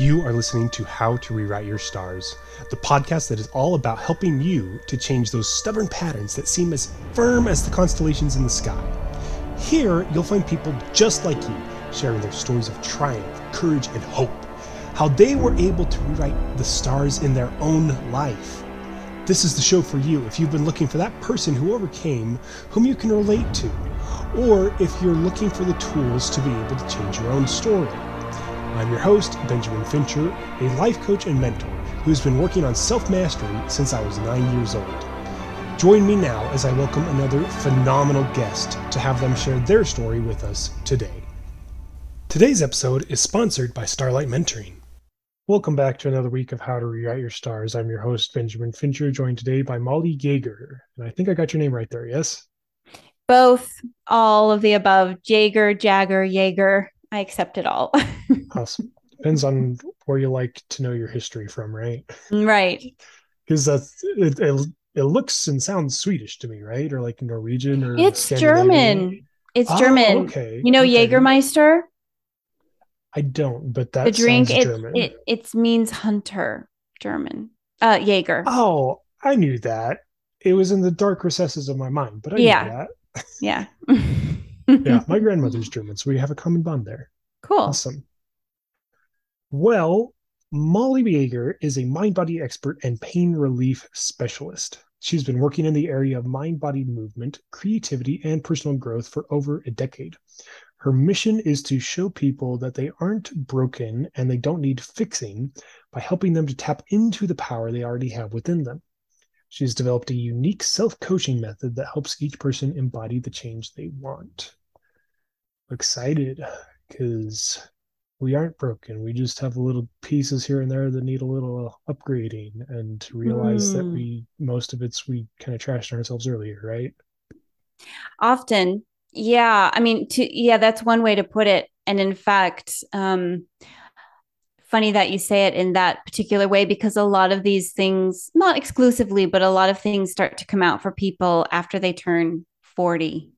You are listening to How to Rewrite Your Stars, the podcast that is all about helping you to change those stubborn patterns that seem as firm as the constellations in the sky. Here, you'll find people just like you sharing their stories of triumph, courage, and hope, how they were able to rewrite the stars in their own life. This is the show for you if you've been looking for that person who overcame, whom you can relate to, or if you're looking for the tools to be able to change your own story. I'm your host, Benjamin Fincher, a life coach and mentor who's been working on self mastery since I was nine years old. Join me now as I welcome another phenomenal guest to have them share their story with us today. Today's episode is sponsored by Starlight Mentoring. Welcome back to another week of How to Rewrite Your Stars. I'm your host, Benjamin Fincher, joined today by Molly Yeager. And I think I got your name right there, yes? Both, all of the above Jaeger, Jagger, Jaeger. I accept it all. awesome. Depends on where you like to know your history from, right? Right. Because that's it, it, it. looks and sounds Swedish to me, right? Or like Norwegian or it's German. It's oh, German. Okay. You know okay. Jägermeister? I don't, but that the drink it, German. it it means hunter, German. Uh Jaeger. Oh, I knew that. It was in the dark recesses of my mind, but I yeah. knew that. Yeah. yeah, my grandmother's German, so we have a common bond there. Cool. Awesome. Well, Molly Yeager is a mind body expert and pain relief specialist. She's been working in the area of mind body movement, creativity, and personal growth for over a decade. Her mission is to show people that they aren't broken and they don't need fixing by helping them to tap into the power they already have within them. She's developed a unique self coaching method that helps each person embody the change they want excited because we aren't broken. We just have little pieces here and there that need a little upgrading and to realize mm. that we most of it's we kind of trashed ourselves earlier, right? Often. Yeah. I mean, to yeah, that's one way to put it. And in fact, um funny that you say it in that particular way because a lot of these things, not exclusively, but a lot of things start to come out for people after they turn 40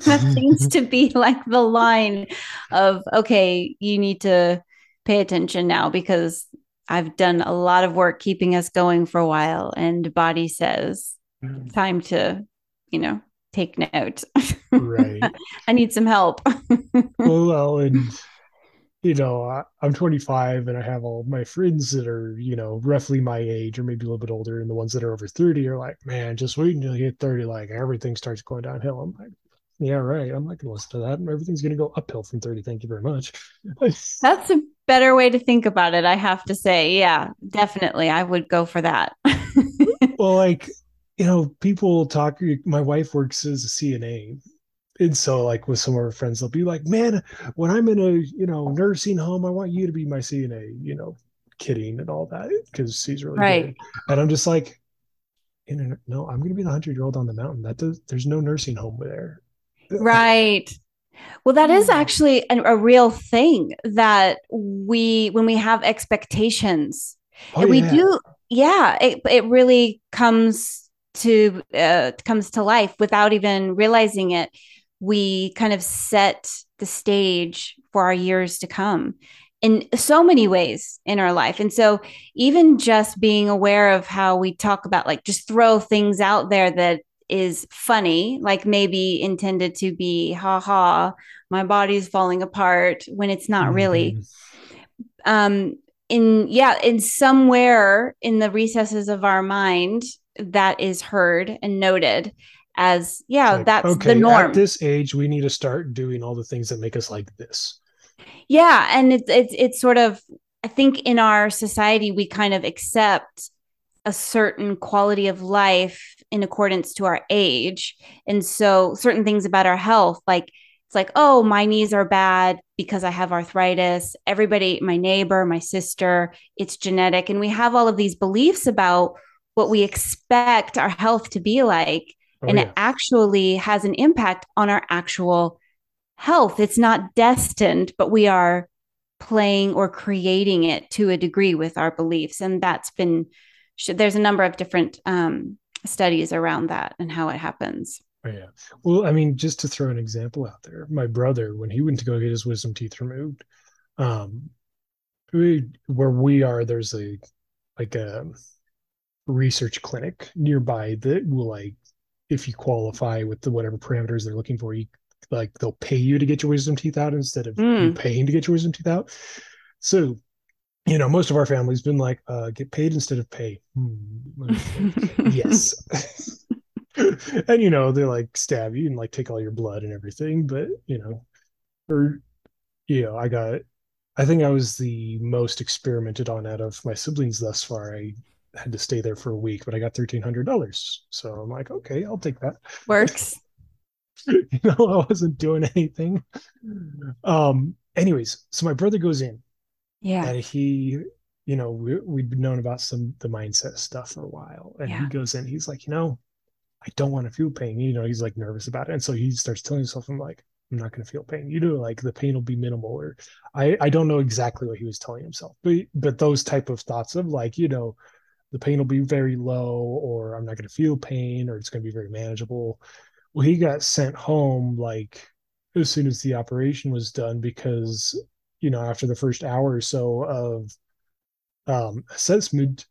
that seems to be like the line of okay you need to pay attention now because i've done a lot of work keeping us going for a while and body says mm. time to you know take note. Right. I need some help. Well and you know I, i'm 25 and i have all my friends that are you know roughly my age or maybe a little bit older and the ones that are over 30 are like man just wait until you hit 30 like everything starts going downhill. I'm like yeah, right. I'm not going to listen to that. Everything's going to go uphill from 30. Thank you very much. That's a better way to think about it, I have to say. Yeah, definitely. I would go for that. well, like, you know, people talk. My wife works as a CNA. And so, like, with some of her friends, they'll be like, man, when I'm in a, you know, nursing home, I want you to be my CNA, you know, kidding and all that because she's really right. good. And I'm just like, no, I'm going to be the hundred year old on the mountain. That does, there's no nursing home there right well that is actually a, a, real thing that we when we have expectations oh, and we yeah. do yeah it, it really comes to uh, comes to life without even realizing it we kind of set the stage for our years to come in so many ways in our life. And so, even just being aware of how we talk about, like, just throw things out there that is funny, like maybe intended to be, ha ha, my body's falling apart when it's not mm-hmm. really. Um, in yeah, in somewhere in the recesses of our mind, that is heard and noted as yeah, like, that's okay, the norm. At this age, we need to start doing all the things that make us like this. Yeah, and it's it's it's sort of I think in our society we kind of accept a certain quality of life in accordance to our age. And so certain things about our health, like it's like, oh, my knees are bad because I have arthritis. Everybody, my neighbor, my sister, it's genetic. And we have all of these beliefs about what we expect our health to be like. Oh, and yeah. it actually has an impact on our actual health. It's not destined, but we are playing or creating it to a degree with our beliefs. And that's been there's a number of different um, studies around that and how it happens. Oh, yeah. Well, I mean, just to throw an example out there, my brother, when he went to go get his wisdom teeth removed, um, we, where we are, there's a like a research clinic nearby that will like if you qualify with the whatever parameters they're looking for, you like they'll pay you to get your wisdom teeth out instead of mm. you paying to get your wisdom teeth out. So, you know, most of our family's been like, uh, get paid instead of pay. Hmm. yes. and you know, they like stab you and like take all your blood and everything, but you know, or you know, I got I think I was the most experimented on out of my siblings thus far. I had to stay there for a week, but I got thirteen hundred dollars. So I'm like, okay, I'll take that. Works. you know, I wasn't doing anything. Um. Anyways, so my brother goes in. Yeah. And he, you know, we, we'd known about some the mindset stuff for a while, and yeah. he goes in. He's like, you know, I don't want to feel pain. You know, he's like nervous about it, and so he starts telling himself, I'm like, I'm not going to feel pain. You know, like the pain will be minimal. Or I I don't know exactly what he was telling himself, but but those type of thoughts of like, you know the pain will be very low or i'm not going to feel pain or it's going to be very manageable well he got sent home like as soon as the operation was done because you know after the first hour or so of um, assessment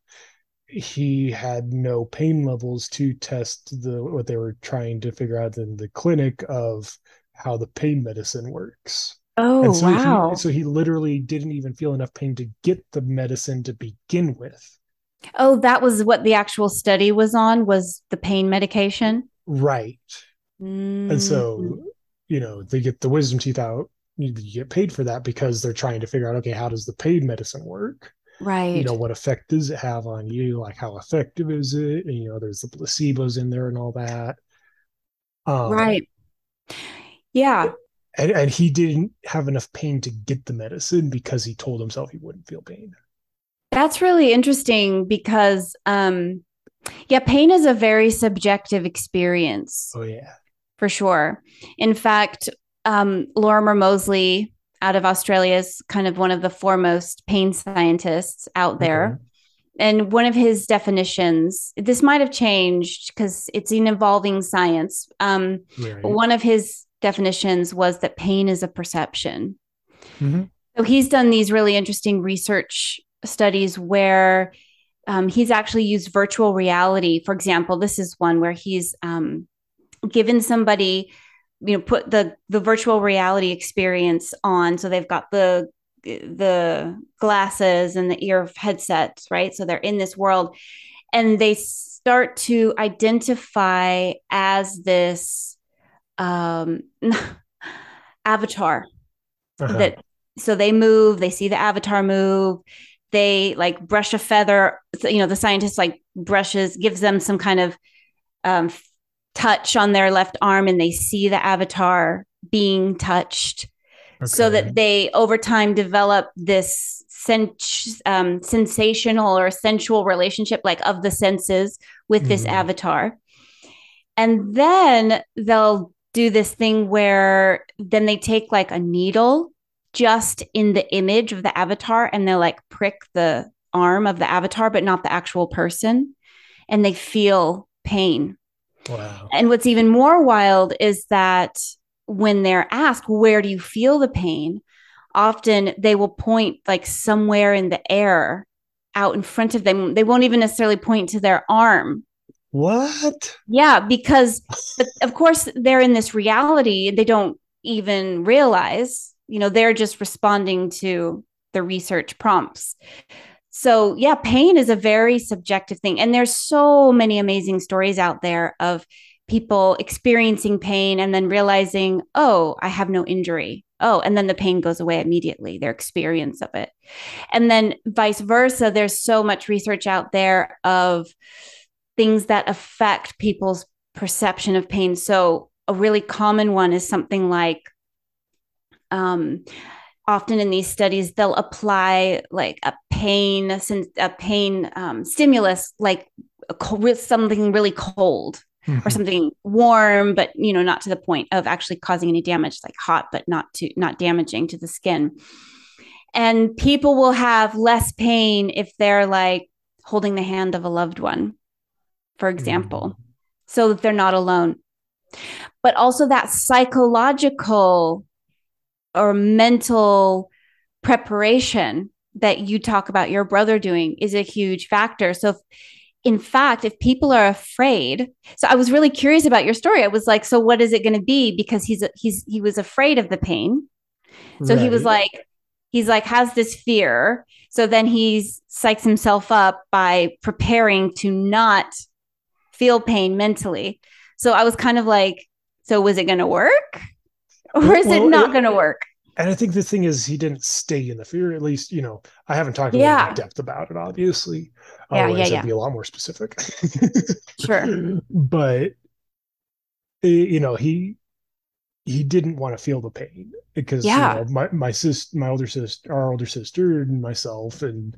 he had no pain levels to test the what they were trying to figure out in the clinic of how the pain medicine works oh so wow he, so he literally didn't even feel enough pain to get the medicine to begin with Oh, that was what the actual study was on was the pain medication. Right. Mm-hmm. And so, mm. you know, they get the wisdom teeth out, you get paid for that because they're trying to figure out, okay, how does the paid medicine work? Right. You know, what effect does it have on you? Like how effective is it? And you know, there's the placebos in there and all that. Um, right. Yeah. And, and he didn't have enough pain to get the medicine because he told himself he wouldn't feel pain. That's really interesting because, um, yeah, pain is a very subjective experience. Oh, yeah. For sure. In fact, um, Lorimer Moseley out of Australia is kind of one of the foremost pain scientists out there. Okay. And one of his definitions, this might have changed because it's an evolving science. Um, right. One of his definitions was that pain is a perception. Mm-hmm. So he's done these really interesting research studies where um, he's actually used virtual reality. For example, this is one where he's um, given somebody, you know, put the the virtual reality experience on. So they've got the the glasses and the ear headsets, right? So they're in this world, and they start to identify as this um, avatar uh-huh. that so they move they see the avatar move they like brush a feather you know the scientist like brushes gives them some kind of um, touch on their left arm and they see the avatar being touched okay. so that they over time develop this sens- um, sensational or sensual relationship like of the senses with mm. this mm-hmm. avatar and then they'll do this thing where then they take like a needle just in the image of the avatar and they'll like prick the arm of the avatar, but not the actual person. And they feel pain. Wow. And what's even more wild is that when they're asked, where do you feel the pain? Often they will point like somewhere in the air out in front of them. They won't even necessarily point to their arm. What? Yeah, because of course they're in this reality. They don't even realize you know they're just responding to the research prompts so yeah pain is a very subjective thing. And there's so many amazing stories out there of people experiencing pain and then realizing oh i have no injury. Oh and then the pain goes away immediately their experience of it. And then vice versa there's so much research out there of things that affect people's perception of pain. So a really common one is something like um, often in these studies they'll apply like a pain a pain um, stimulus like a, something really cold mm-hmm. or something warm but you know not to the point of actually causing any damage like hot but not to not damaging to the skin and people will have less pain if they're like holding the hand of a loved one for example mm-hmm. so that they're not alone but also that psychological or mental preparation that you talk about your brother doing is a huge factor. So, if, in fact, if people are afraid, so I was really curious about your story. I was like, so what is it going to be? Because he's he's he was afraid of the pain, so right. he was like, he's like has this fear. So then he psychs himself up by preparing to not feel pain mentally. So I was kind of like, so was it going to work? Or is well, it not going to work? And I think the thing is, he didn't stay in the fear. At least, you know, I haven't talked yeah. in depth about it, obviously. Yeah, Otherwise, yeah, yeah. I'd be a lot more specific. sure. But, eh, you know, he he didn't want to feel the pain because yeah. you know, my my sister, my older sister, our older sister, and myself, and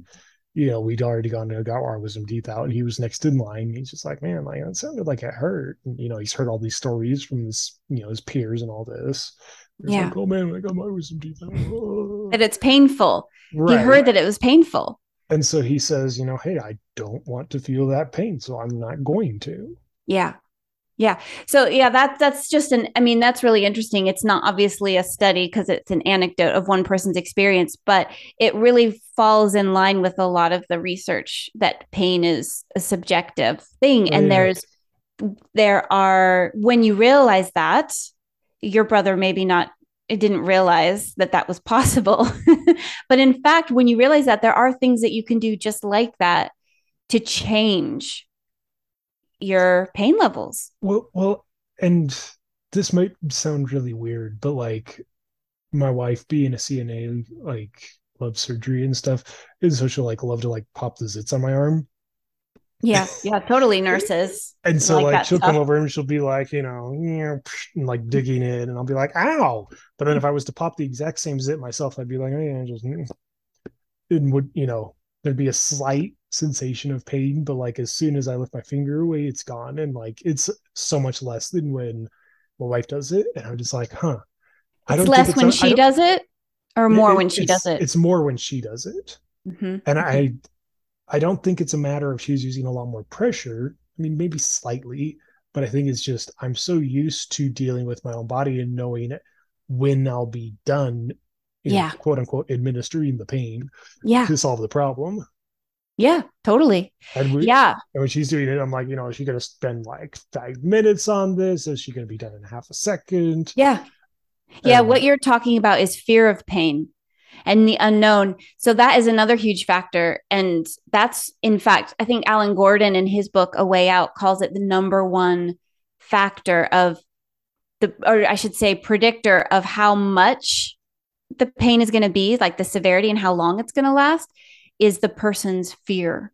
you know, we'd already gone to got our oh, wisdom teeth out, and he was next in line. He's just like, man, like it sounded like it hurt. And, you know, he's heard all these stories from his, you know, his peers and all this. He's yeah. Like, oh man, I got my wisdom teeth out. That it's painful. Right. He heard that it was painful. And so he says, you know, hey, I don't want to feel that pain, so I'm not going to. Yeah. Yeah. So yeah, that that's just an I mean, that's really interesting. It's not obviously a study because it's an anecdote of one person's experience, but it really falls in line with a lot of the research that pain is a subjective thing. Oh, and there's there are when you realize that your brother maybe not it didn't realize that that was possible. but in fact, when you realize that there are things that you can do just like that to change your pain levels. Well, well, and this might sound really weird, but like my wife being a CNA, like loves surgery and stuff, and so she'll like love to like pop the zits on my arm. Yeah, yeah, totally. Nurses. and so like, like she'll stuff. come over and she'll be like, you know, and like digging in, and I'll be like, ow. But then if I was to pop the exact same zit myself, I'd be like, oh yeah, just it would, you know, there'd be a slight sensation of pain, but like as soon as I lift my finger away, it's gone. And like it's so much less than when my wife does it. And I'm just like, huh. I it's less it's when a, she does it or more it, when she does it? It's more when she does it. Mm-hmm. And I I don't think it's a matter of she's using a lot more pressure. I mean, maybe slightly, but I think it's just I'm so used to dealing with my own body and knowing when I'll be done, yeah, know, quote unquote, administering the pain, yeah, to solve the problem. Yeah, totally. And we, yeah. And when she's doing it, I'm like, you know, is she going to spend like five minutes on this? Is she going to be done in half a second? Yeah. Yeah. What you're talking about is fear of pain and the unknown. So that is another huge factor. And that's, in fact, I think Alan Gordon in his book, A Way Out, calls it the number one factor of the, or I should say, predictor of how much the pain is going to be, like the severity and how long it's going to last is the person's fear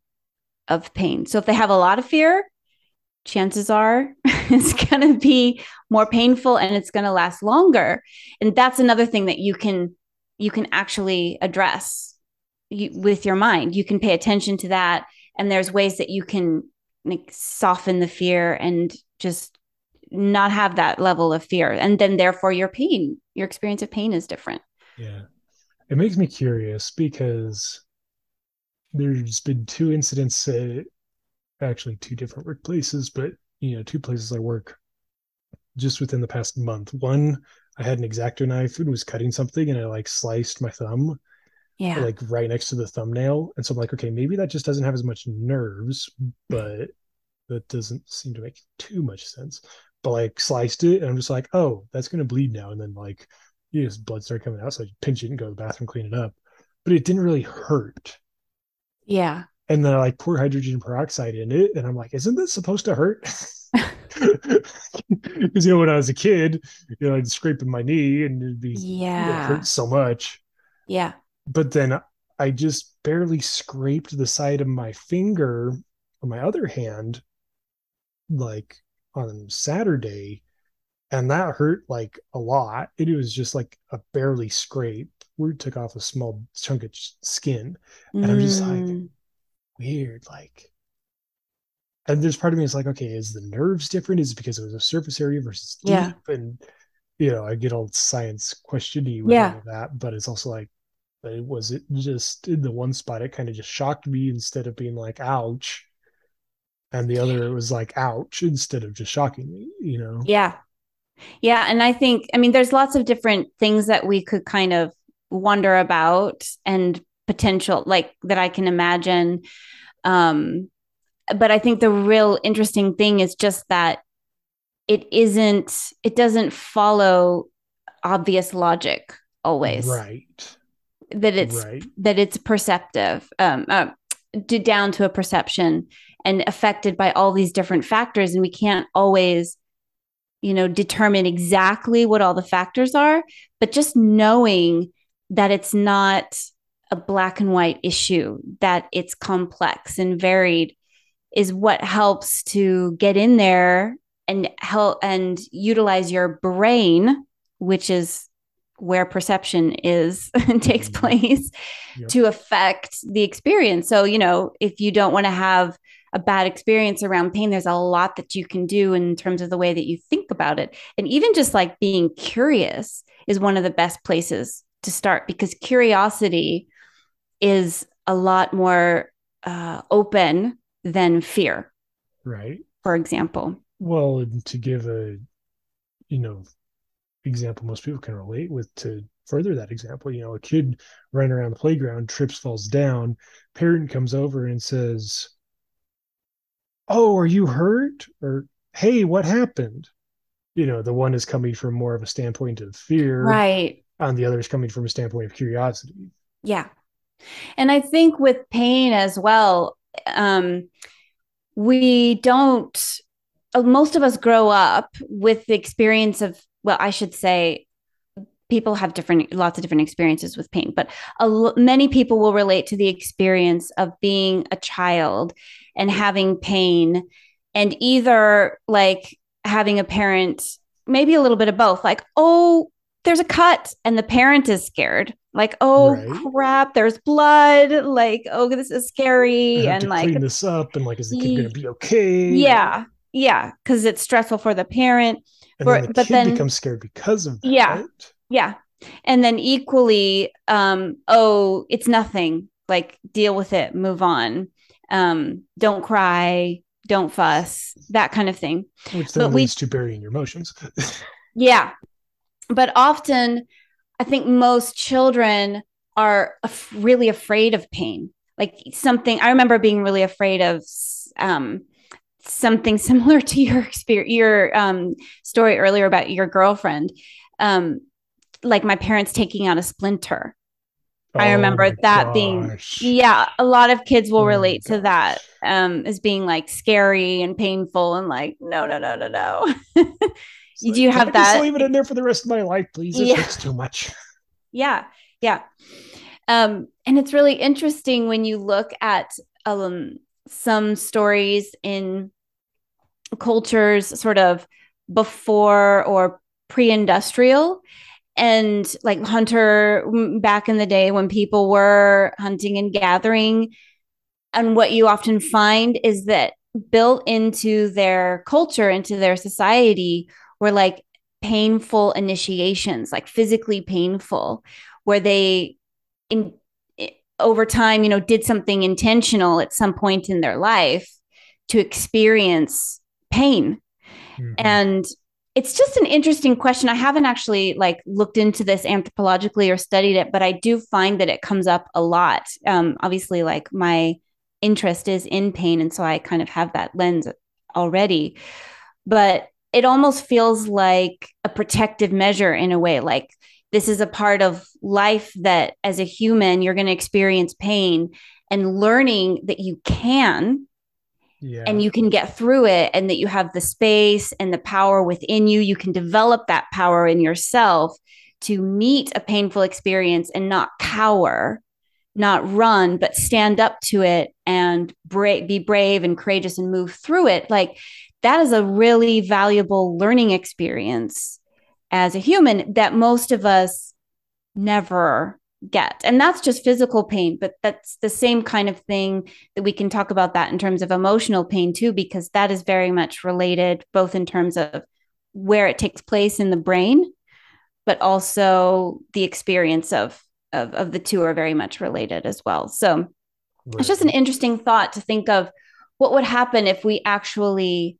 of pain. So if they have a lot of fear, chances are it's going to be more painful and it's going to last longer. And that's another thing that you can you can actually address with your mind. You can pay attention to that and there's ways that you can like, soften the fear and just not have that level of fear and then therefore your pain your experience of pain is different yeah it makes me curious because there's been two incidents, uh, actually two different workplaces, but you know, two places I work just within the past month. One, I had an exacto knife and was cutting something, and I like sliced my thumb, yeah, like right next to the thumbnail. And so I'm like, okay, maybe that just doesn't have as much nerves, but that doesn't seem to make too much sense. But like sliced it, and I'm just like, oh, that's gonna bleed now. And then like, you just blood started coming out, so I pinch it and go to the bathroom, clean it up. But it didn't really hurt. Yeah. And then I like pour hydrogen peroxide in it, and I'm like, isn't this supposed to hurt? Because you know, when I was a kid, you know, I'd scrape my knee and it'd be yeah it hurt so much. Yeah. But then I just barely scraped the side of my finger on my other hand, like on Saturday, and that hurt like a lot. It was just like a barely scrape. We took off a small chunk of skin, and mm. I'm just like, mm. weird, like. And there's part of me is like, okay, is the nerves different? Is it because it was a surface area versus deep? Yeah. And you know, I get all science questiony with yeah. all that, but it's also like, was it just in the one spot? It kind of just shocked me instead of being like, ouch and the other it was like ouch instead of just shocking me you know yeah yeah. And I think, I mean, there's lots of different things that we could kind of wonder about and potential like that I can imagine. Um, but I think the real interesting thing is just that it isn't, it doesn't follow obvious logic always. Right. That it's right. that it's perceptive, um, uh, to, down to a perception and affected by all these different factors, and we can't always you know determine exactly what all the factors are but just knowing that it's not a black and white issue that it's complex and varied is what helps to get in there and help and utilize your brain which is where perception is and takes mm-hmm. place yep. to affect the experience so you know if you don't want to have a bad experience around pain, there's a lot that you can do in terms of the way that you think about it. And even just like being curious is one of the best places to start because curiosity is a lot more uh, open than fear. Right. For example. Well, to give a, you know, example most people can relate with to further that example, you know, a kid running around the playground trips, falls down, parent comes over and says, oh, are you hurt? Or, hey, what happened? You know, the one is coming from more of a standpoint of fear. Right. And the other is coming from a standpoint of curiosity. Yeah. And I think with pain as well, um, we don't, uh, most of us grow up with the experience of, well, I should say, people have different lots of different experiences with pain but a, many people will relate to the experience of being a child and having pain and either like having a parent maybe a little bit of both like oh there's a cut and the parent is scared. Like oh right. crap there's blood. Like oh this is scary. And like clean this up. And like is the kid gonna be okay? Yeah yeah because it's stressful for the parent. And then the but kid then becomes scared because of that yeah yeah. And then equally um oh it's nothing. Like deal with it move on. Um, don't cry, don't fuss, that kind of thing. Which then but leads we, to burying your emotions. yeah. But often, I think most children are af- really afraid of pain. Like something, I remember being really afraid of um, something similar to your experience, your um, story earlier about your girlfriend. Um, like my parents taking out a splinter I oh remember that gosh. being, yeah, a lot of kids will oh relate to that um, as being like scary and painful and like, no, no, no, no, no. Do like, you have that? leave it in there for the rest of my life, please. It yeah. too much. Yeah, yeah. Um, and it's really interesting when you look at um, some stories in cultures sort of before or pre-industrial and like hunter back in the day when people were hunting and gathering and what you often find is that built into their culture into their society were like painful initiations like physically painful where they in over time you know did something intentional at some point in their life to experience pain mm-hmm. and it's just an interesting question. I haven't actually like looked into this anthropologically or studied it, but I do find that it comes up a lot. Um, obviously, like my interest is in pain, and so I kind of have that lens already. But it almost feels like a protective measure in a way, like this is a part of life that as a human you're going to experience pain and learning that you can yeah. and you can get through it and that you have the space and the power within you you can develop that power in yourself to meet a painful experience and not cower not run but stand up to it and bra- be brave and courageous and move through it like that is a really valuable learning experience as a human that most of us never get. And that's just physical pain, but that's the same kind of thing that we can talk about that in terms of emotional pain too, because that is very much related, both in terms of where it takes place in the brain, but also the experience of of, of the two are very much related as well. So right. it's just an interesting thought to think of what would happen if we actually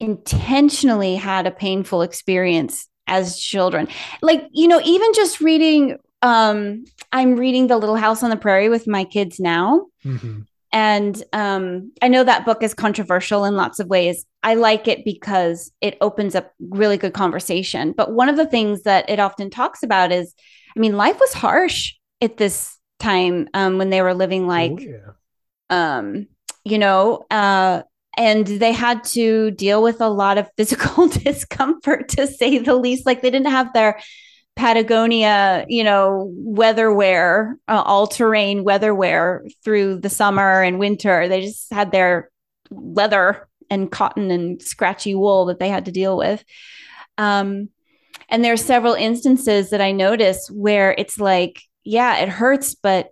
intentionally had a painful experience as children. Like, you know, even just reading um, I'm reading The Little House on the Prairie with my kids now. Mm-hmm. And um, I know that book is controversial in lots of ways. I like it because it opens up really good conversation. But one of the things that it often talks about is I mean, life was harsh at this time um, when they were living oh, like, oh, yeah. um, you know, uh, and they had to deal with a lot of physical discomfort to say the least. Like they didn't have their Patagonia, you know, weather wear, uh, all terrain weather wear through the summer and winter. They just had their leather and cotton and scratchy wool that they had to deal with. Um, and there are several instances that I notice where it's like, yeah, it hurts, but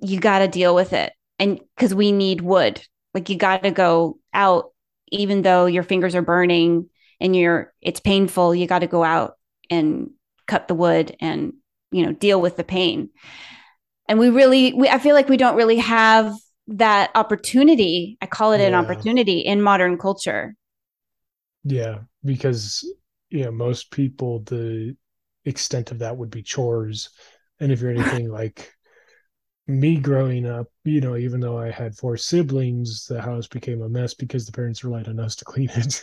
you got to deal with it. And because we need wood, like you got to go out, even though your fingers are burning and you're, it's painful, you got to go out and cut the wood and you know deal with the pain. And we really we, i feel like we don't really have that opportunity. I call it yeah. an opportunity in modern culture. Yeah because you know most people the extent of that would be chores. And if you're anything like me growing up you know even though i had four siblings the house became a mess because the parents relied on us to clean it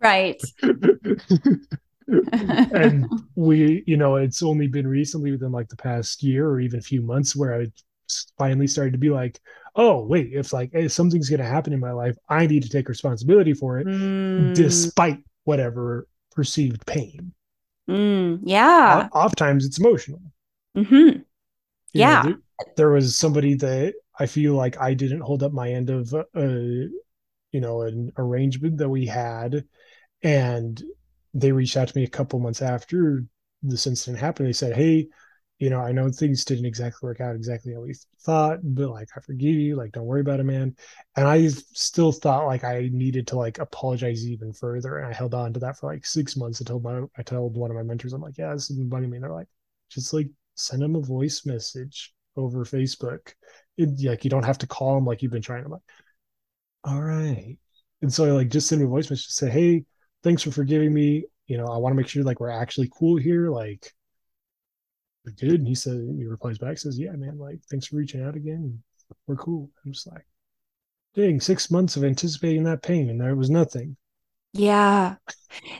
right and we, you know, it's only been recently within like the past year or even a few months where I finally started to be like, oh, wait, if like if something's going to happen in my life, I need to take responsibility for it, mm. despite whatever perceived pain. Mm, yeah. Oftentimes it's emotional. Mm-hmm. Yeah. Know, there, was somebody that I feel like I didn't hold up my end of, uh, you know, an arrangement that we had. And they reached out to me a couple months after this incident happened. They said, "Hey, you know, I know things didn't exactly work out exactly how we thought, but like, I forgive you. Like, don't worry about it, man." And I still thought like I needed to like apologize even further, and I held on to that for like six months. Told my I told one of my mentors, I'm like, "Yeah, this is bugging me." And they're like, "Just like send them a voice message over Facebook. It, like, you don't have to call them like you've been trying." I'm like, "All right." And so I like just send a voice message to say, "Hey." thanks for forgiving me. You know, I want to make sure like we're actually cool here. Like, we did. And he said, he replies back, says, yeah, man, like, thanks for reaching out again. We're cool. I'm just like, dang, six months of anticipating that pain and there was nothing. Yeah.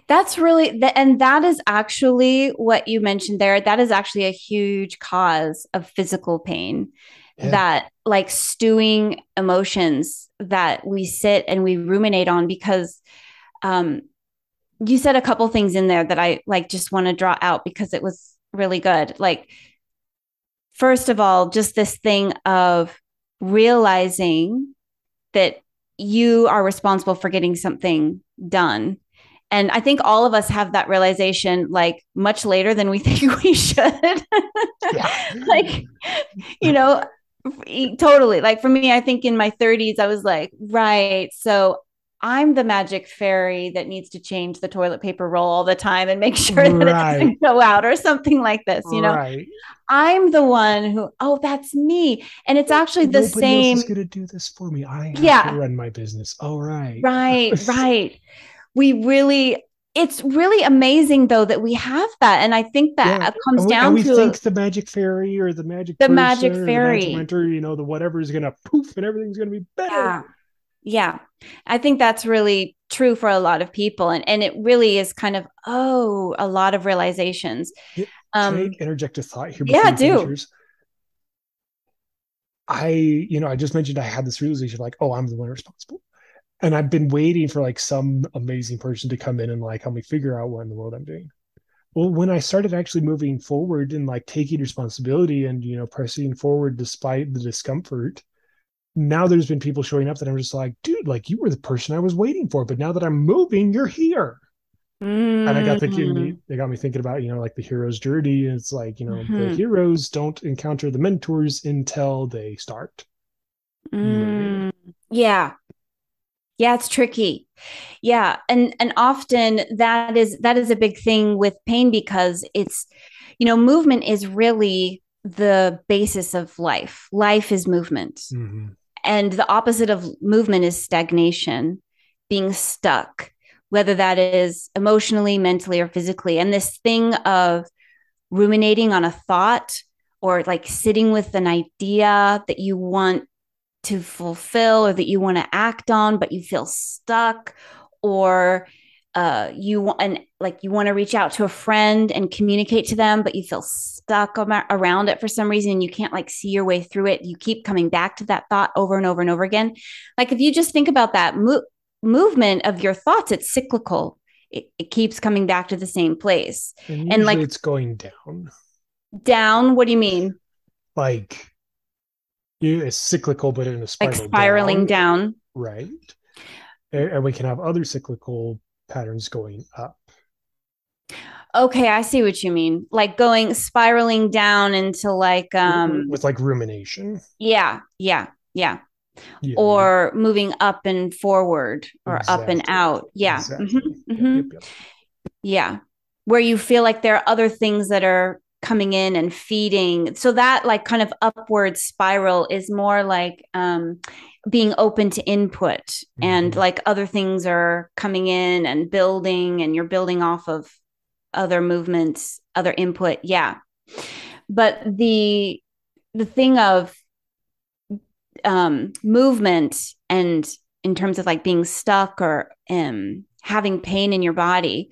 That's really the, and that is actually what you mentioned there. That is actually a huge cause of physical pain. Yeah. That like stewing emotions that we sit and we ruminate on because um you said a couple things in there that I like just want to draw out because it was really good. Like, first of all, just this thing of realizing that you are responsible for getting something done. And I think all of us have that realization like much later than we think we should. like, you know, totally. Like for me, I think in my 30s, I was like, right. So I'm the magic fairy that needs to change the toilet paper roll all the time and make sure that right. it doesn't go out or something like this. You know, right. I'm the one who, oh, that's me. And it's actually the Nobody same. Else is going to do this for me. I have yeah. to run my business. All right. right. Right, right. We really, it's really amazing though that we have that. And I think that yeah. comes and we, down and we to think the magic fairy or the magic, the magic fairy, the magic you know, the whatever is going to poof and everything's going to be better. Yeah yeah. I think that's really true for a lot of people. And, and it really is kind of, oh, a lot of realizations. Um, Can I interject a thought here? Yeah, do. I, you know, I just mentioned I had this realization like, oh, I'm the one responsible. And I've been waiting for like some amazing person to come in and like help me figure out what in the world I'm doing. Well, when I started actually moving forward and like taking responsibility and, you know, pressing forward despite the discomfort, now there's been people showing up that I'm just like, dude, like you were the person I was waiting for, but now that I'm moving, you're here. Mm. And I got thinking, mm. they got me thinking about, you know, like the hero's journey. It's like, you know, mm-hmm. the heroes don't encounter the mentors until they start. Mm. Yeah. Yeah, it's tricky. Yeah. And and often that is that is a big thing with pain because it's, you know, movement is really the basis of life. Life is movement. Mm-hmm. And the opposite of movement is stagnation, being stuck, whether that is emotionally, mentally, or physically. And this thing of ruminating on a thought or like sitting with an idea that you want to fulfill or that you want to act on, but you feel stuck, or uh, you want and like you want to reach out to a friend and communicate to them, but you feel around it for some reason and you can't like see your way through it. You keep coming back to that thought over and over and over again. Like if you just think about that mo- movement of your thoughts, it's cyclical. It, it, keeps coming back to the same place, and, and like it's going down. Down. What do you mean? Like you, it's cyclical, but in a spiral like spiraling down. down. Right. And, and we can have other cyclical patterns going up. Okay, I see what you mean. Like going spiraling down into like um with like rumination. Yeah, yeah, yeah. yeah. Or moving up and forward or exactly. up and out. Yeah. Exactly. Mm-hmm. Mm-hmm. Yep, yep, yep. Yeah. Where you feel like there are other things that are coming in and feeding so that like kind of upward spiral is more like um being open to input mm-hmm. and like other things are coming in and building and you're building off of other movements other input yeah but the the thing of um movement and in terms of like being stuck or um having pain in your body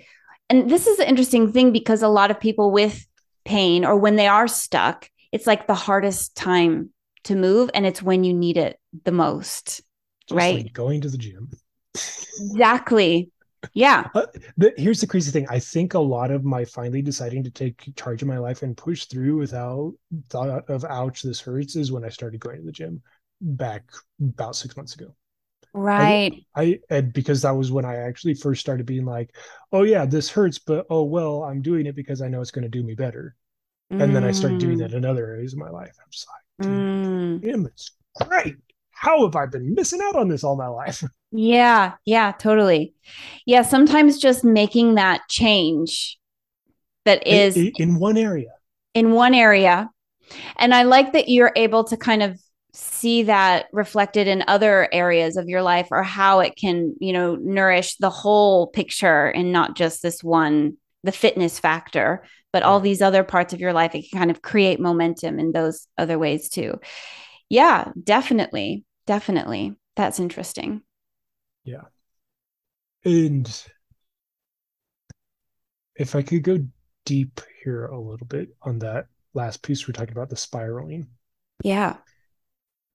and this is an interesting thing because a lot of people with pain or when they are stuck, it's like the hardest time to move and it's when you need it the most. Just right. Like going to the gym. Exactly. Yeah. But here's the crazy thing. I think a lot of my finally deciding to take charge of my life and push through without thought of ouch, this hurts is when I started going to the gym back about six months ago. Right. I, I and because that was when I actually first started being like, oh yeah, this hurts, but oh well, I'm doing it because I know it's going to do me better. Mm. And then I started doing that mm. in other areas of my life. I'm just like, mm. damn, it's great. How have I been missing out on this all my life? Yeah, yeah, totally. Yeah, sometimes just making that change that is in, in one area. In one area. And I like that you're able to kind of see that reflected in other areas of your life or how it can you know nourish the whole picture and not just this one the fitness factor but all these other parts of your life it can kind of create momentum in those other ways too yeah definitely definitely that's interesting yeah and if i could go deep here a little bit on that last piece we're talking about the spiraling yeah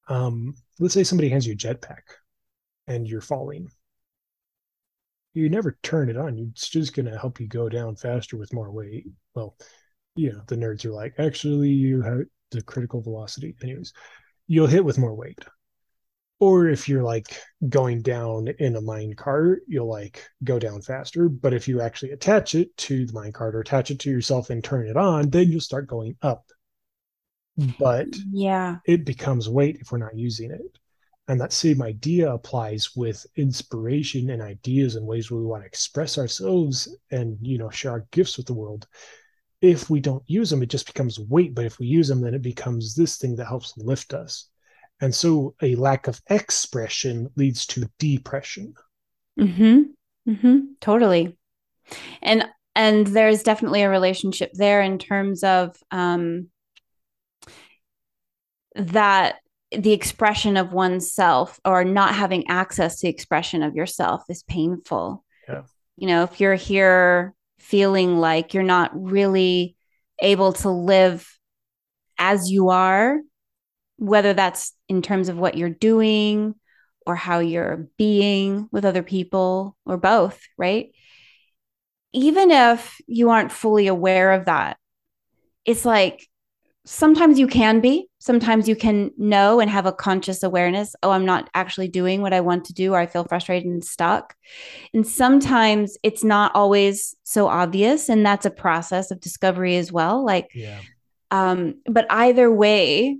um, let's say somebody hands you a jetpack and you're falling. You never turn it on. It's just going to help you go down faster with more weight. Well, you know, the nerds are like, actually, you have the critical velocity. Anyways, you'll hit with more weight. Or if you're like going down in a mine cart, you'll like go down faster. But if you actually attach it to the mine cart or attach it to yourself and turn it on, then you'll start going up. But yeah. it becomes weight if we're not using it. And that same idea applies with inspiration and ideas and ways where we want to express ourselves and you know share our gifts with the world. If we don't use them it just becomes weight. But if we use them then it becomes this thing that helps lift us and so a lack of expression leads to depression mm-hmm mm-hmm totally and and there's definitely a relationship there in terms of um that the expression of oneself or not having access to expression of yourself is painful. Yeah. You know, if you're here feeling like you're not really able to live as you are, whether that's in terms of what you're doing or how you're being with other people or both, right? Even if you aren't fully aware of that, it's like sometimes you can be sometimes you can know and have a conscious awareness oh i'm not actually doing what i want to do or i feel frustrated and stuck and sometimes it's not always so obvious and that's a process of discovery as well like yeah. um but either way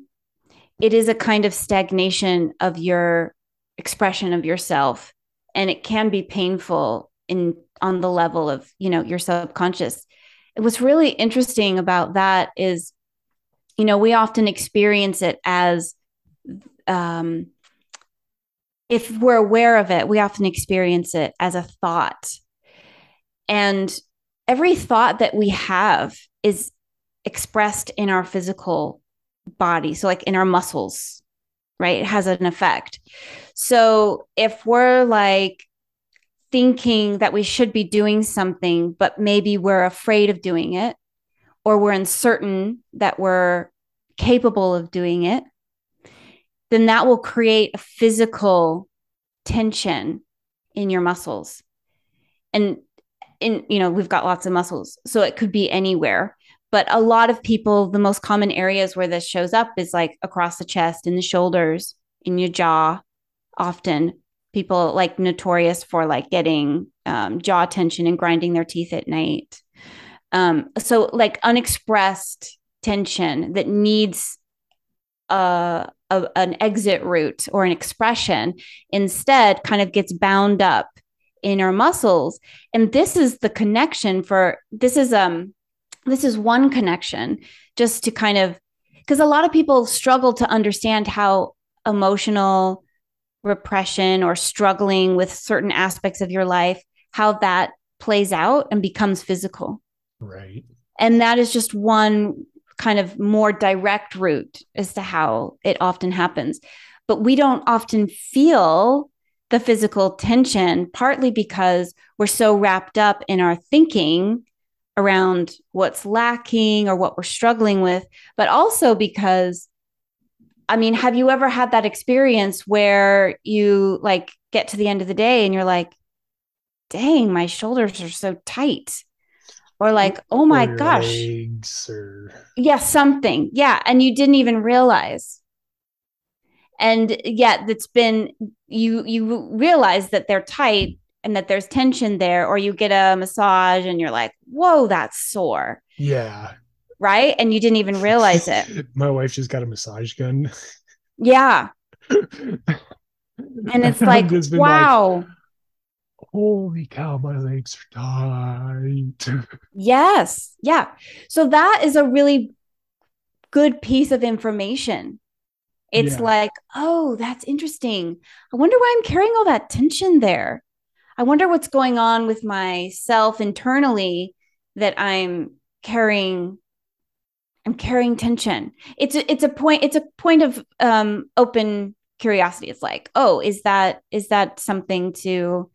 it is a kind of stagnation of your expression of yourself and it can be painful in on the level of you know your subconscious what's really interesting about that is you know, we often experience it as, um, if we're aware of it, we often experience it as a thought. And every thought that we have is expressed in our physical body. So, like in our muscles, right? It has an effect. So, if we're like thinking that we should be doing something, but maybe we're afraid of doing it, or we're uncertain that we're capable of doing it, then that will create a physical tension in your muscles. And in you know, we've got lots of muscles, so it could be anywhere. But a lot of people, the most common areas where this shows up is like across the chest, in the shoulders, in your jaw. Often people like notorious for like getting um, jaw tension and grinding their teeth at night. Um, so like unexpressed tension that needs a, a, an exit route or an expression instead kind of gets bound up in our muscles and this is the connection for this is um this is one connection just to kind of because a lot of people struggle to understand how emotional repression or struggling with certain aspects of your life how that plays out and becomes physical right and that is just one kind of more direct route as to how it often happens. But we don't often feel the physical tension, partly because we're so wrapped up in our thinking around what's lacking or what we're struggling with, but also because, I mean, have you ever had that experience where you like get to the end of the day and you're like, dang, my shoulders are so tight? or like oh my gosh or... yeah something yeah and you didn't even realize and yet it's been you you realize that they're tight and that there's tension there or you get a massage and you're like whoa that's sore yeah right and you didn't even realize it my wife just got a massage gun yeah and it's like wow like, holy cow, my legs are tight. yes. Yeah. So that is a really good piece of information. It's yeah. like, oh, that's interesting. I wonder why I'm carrying all that tension there. I wonder what's going on with myself internally that I'm carrying I'm carrying tension. It's a, it's a point it's a point of um open curiosity. It's like, oh, is that is that something to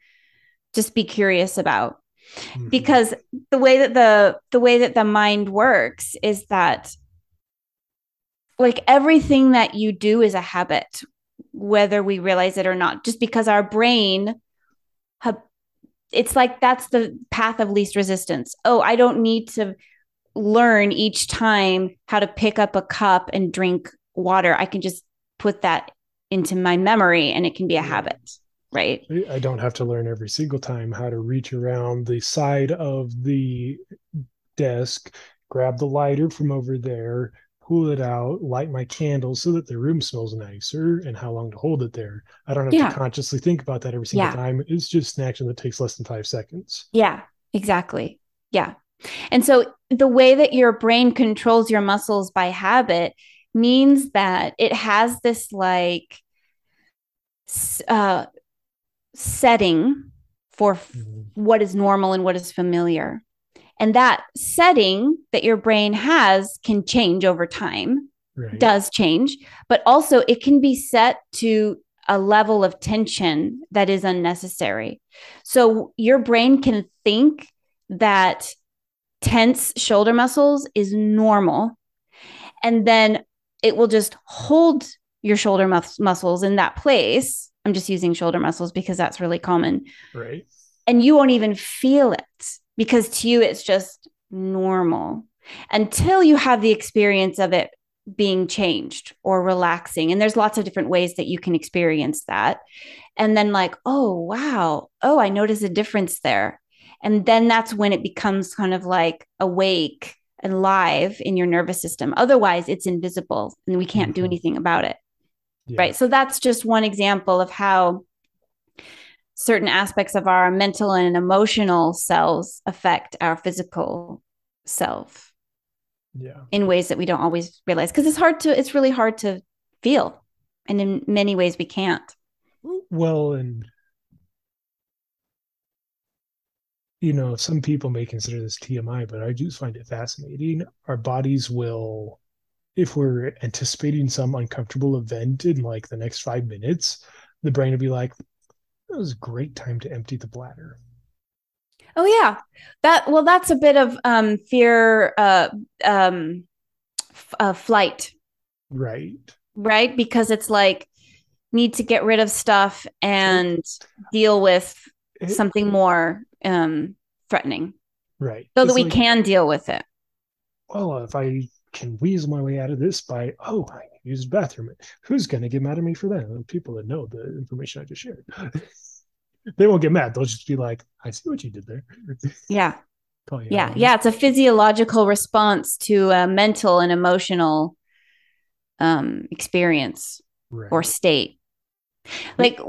just be curious about mm-hmm. because the way that the the way that the mind works is that like everything that you do is a habit whether we realize it or not just because our brain it's like that's the path of least resistance. Oh i don't need to learn each time how to pick up a cup and drink water. I can just put that into my memory and it can be a habit right? I don't have to learn every single time how to reach around the side of the desk grab the lighter from over there pull it out light my candle so that the room smells nicer and how long to hold it there i don't have yeah. to consciously think about that every single yeah. time it's just an action that takes less than five seconds yeah exactly yeah and so the way that your brain controls your muscles by habit means that it has this like uh, setting for mm-hmm. what is normal and what is familiar. And that setting that your brain has can change over time, right. does change, but also it can be set to a level of tension that is unnecessary. So your brain can think that tense shoulder muscles is normal. And then it will just hold your shoulder mus- muscles in that place I'm just using shoulder muscles because that's really common. Right. And you won't even feel it because to you, it's just normal until you have the experience of it being changed or relaxing. And there's lots of different ways that you can experience that. And then, like, oh, wow. Oh, I notice a difference there. And then that's when it becomes kind of like awake and live in your nervous system. Otherwise, it's invisible and we can't mm-hmm. do anything about it. Yeah. Right. So that's just one example of how certain aspects of our mental and emotional selves affect our physical self. Yeah. In ways that we don't always realize because it's hard to it's really hard to feel. And in many ways we can't. Well, and you know, some people may consider this TMI, but I do find it fascinating. Our bodies will, if we're anticipating some uncomfortable event in like the next five minutes, the brain will be like, that was a great time to empty the bladder. Oh yeah, that well, that's a bit of um, fear, uh, um, f- uh, flight, right? Right, because it's like need to get rid of stuff and deal with it, something more um, threatening, right? So it's that we like, can deal with it. Well, if I can weasel my way out of this by oh, I use the bathroom, who's going to get mad at me for that? People that know the information I just shared. they won't get mad. They'll just be like, I see what you did there. Yeah. yeah. Yeah. It's a physiological response to a mental and emotional um, experience right. or state. Like,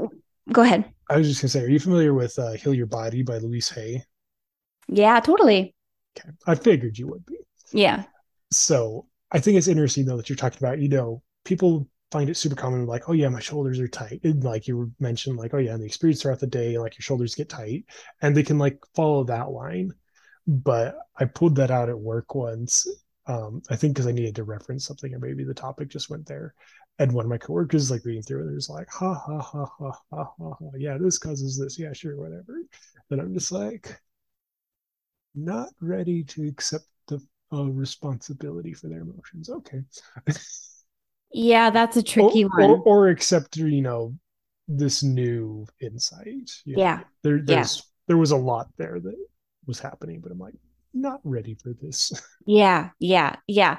go ahead. I was just going to say, are you familiar with uh, Heal Your Body by Louise Hay? Yeah, totally. Okay. I figured you would be. Yeah. So I think it's interesting, though, that you're talking about, you know, people find it super common like oh yeah my shoulders are tight. And like you mentioned like oh yeah and the experience throughout the day like your shoulders get tight. And they can like follow that line. But i pulled that out at work once um i think because i needed to reference something or maybe the topic just went there. And one of my coworkers like reading through it there's like ha ha ha ha ha ha ha. Yeah this causes this. Yeah sure whatever. And i'm just like not ready to accept the uh, responsibility for their emotions. Okay Yeah, that's a tricky or, one. Or, or accept, you know, this new insight. yeah. Know, there, there's yeah. there was a lot there that was happening, but I'm like, not ready for this. Yeah, yeah, yeah.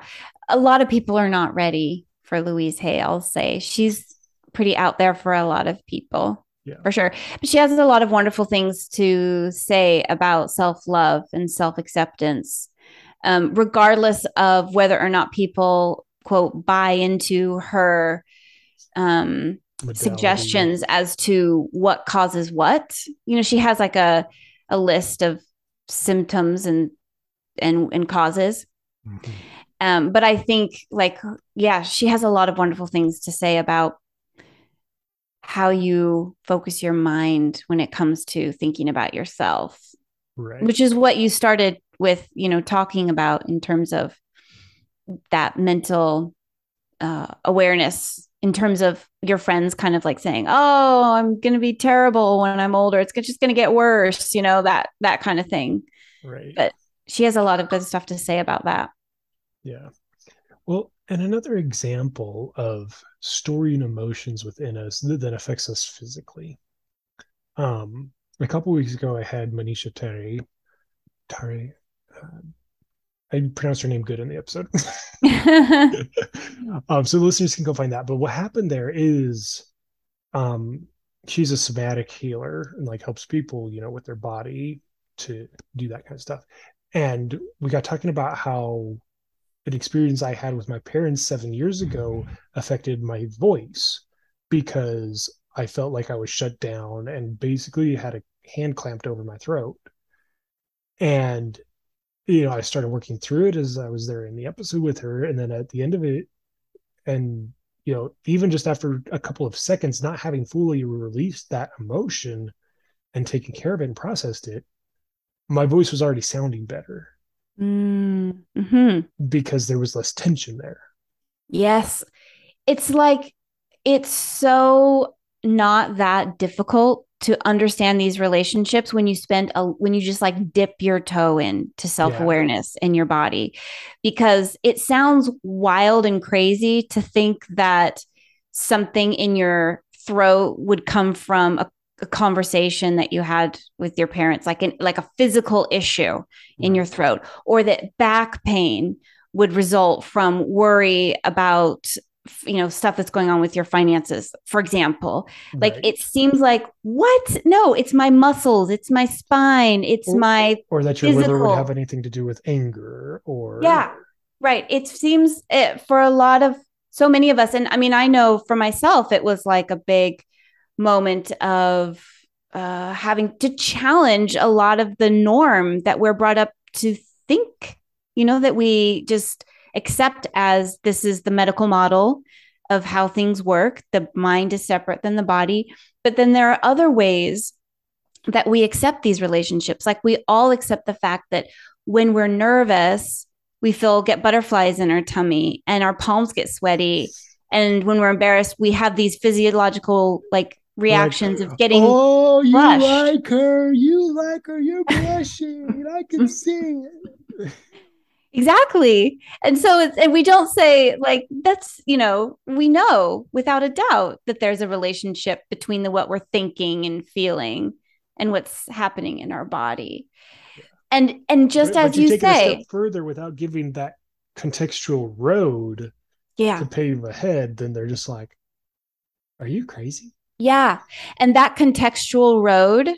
A lot of people are not ready for Louise Hay, I'll say. She's pretty out there for a lot of people. Yeah. For sure. But she has a lot of wonderful things to say about self love and self acceptance, um, regardless of whether or not people quote buy into her um suggestions as to what causes what. You know she has like a a list of symptoms and and and causes. Mm-hmm. um but i think like yeah she has a lot of wonderful things to say about how you focus your mind when it comes to thinking about yourself. Right. Which is what you started with you know talking about in terms of that mental uh, awareness in terms of your friends kind of like saying oh i'm going to be terrible when i'm older. It's just going to get worse you know that that kind of thing. Right. But she has a lot of good stuff to say about that. Yeah. Well and another example of storing emotions within us that, that affects us physically. Um a couple weeks ago i had manisha terry Tari, uh, I pronounced her name good in the episode. um, so listeners can go find that. But what happened there is um, she's a somatic healer and like helps people, you know, with their body to do that kind of stuff. And we got talking about how an experience I had with my parents seven years ago affected my voice because I felt like I was shut down and basically had a hand clamped over my throat. And you know, I started working through it as I was there in the episode with her. And then at the end of it, and, you know, even just after a couple of seconds, not having fully released that emotion and taken care of it and processed it, my voice was already sounding better. Mm-hmm. Because there was less tension there. Yes. It's like, it's so not that difficult to understand these relationships when you spend a when you just like dip your toe in to self-awareness yeah. in your body because it sounds wild and crazy to think that something in your throat would come from a, a conversation that you had with your parents like an like a physical issue in your throat or that back pain would result from worry about you know stuff that's going on with your finances for example like right. it seems like what no it's my muscles it's my spine it's or, my or that your physical. liver would have anything to do with anger or yeah right it seems it, eh, for a lot of so many of us and i mean i know for myself it was like a big moment of uh, having to challenge a lot of the norm that we're brought up to think you know that we just accept as this is the medical model of how things work. The mind is separate than the body. But then there are other ways that we accept these relationships. Like we all accept the fact that when we're nervous, we feel get butterflies in our tummy and our palms get sweaty. And when we're embarrassed, we have these physiological like reactions like, of getting oh you blushed. like her you like her you're blushing i can see it exactly. And so it's and we don't say like that's you know we know without a doubt that there's a relationship between the what we're thinking and feeling and what's happening in our body. And and just but, as but you, you say further without giving that contextual road yeah. to pave ahead then they're just like are you crazy? Yeah. And that contextual road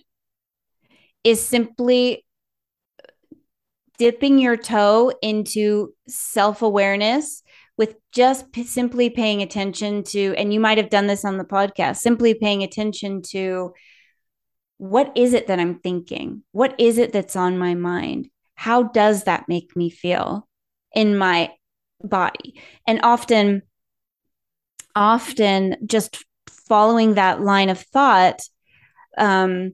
is simply dipping your toe into self-awareness with just p- simply paying attention to and you might have done this on the podcast simply paying attention to what is it that I'm thinking? What is it that's on my mind? How does that make me feel in my body? And often, often just following that line of thought, um,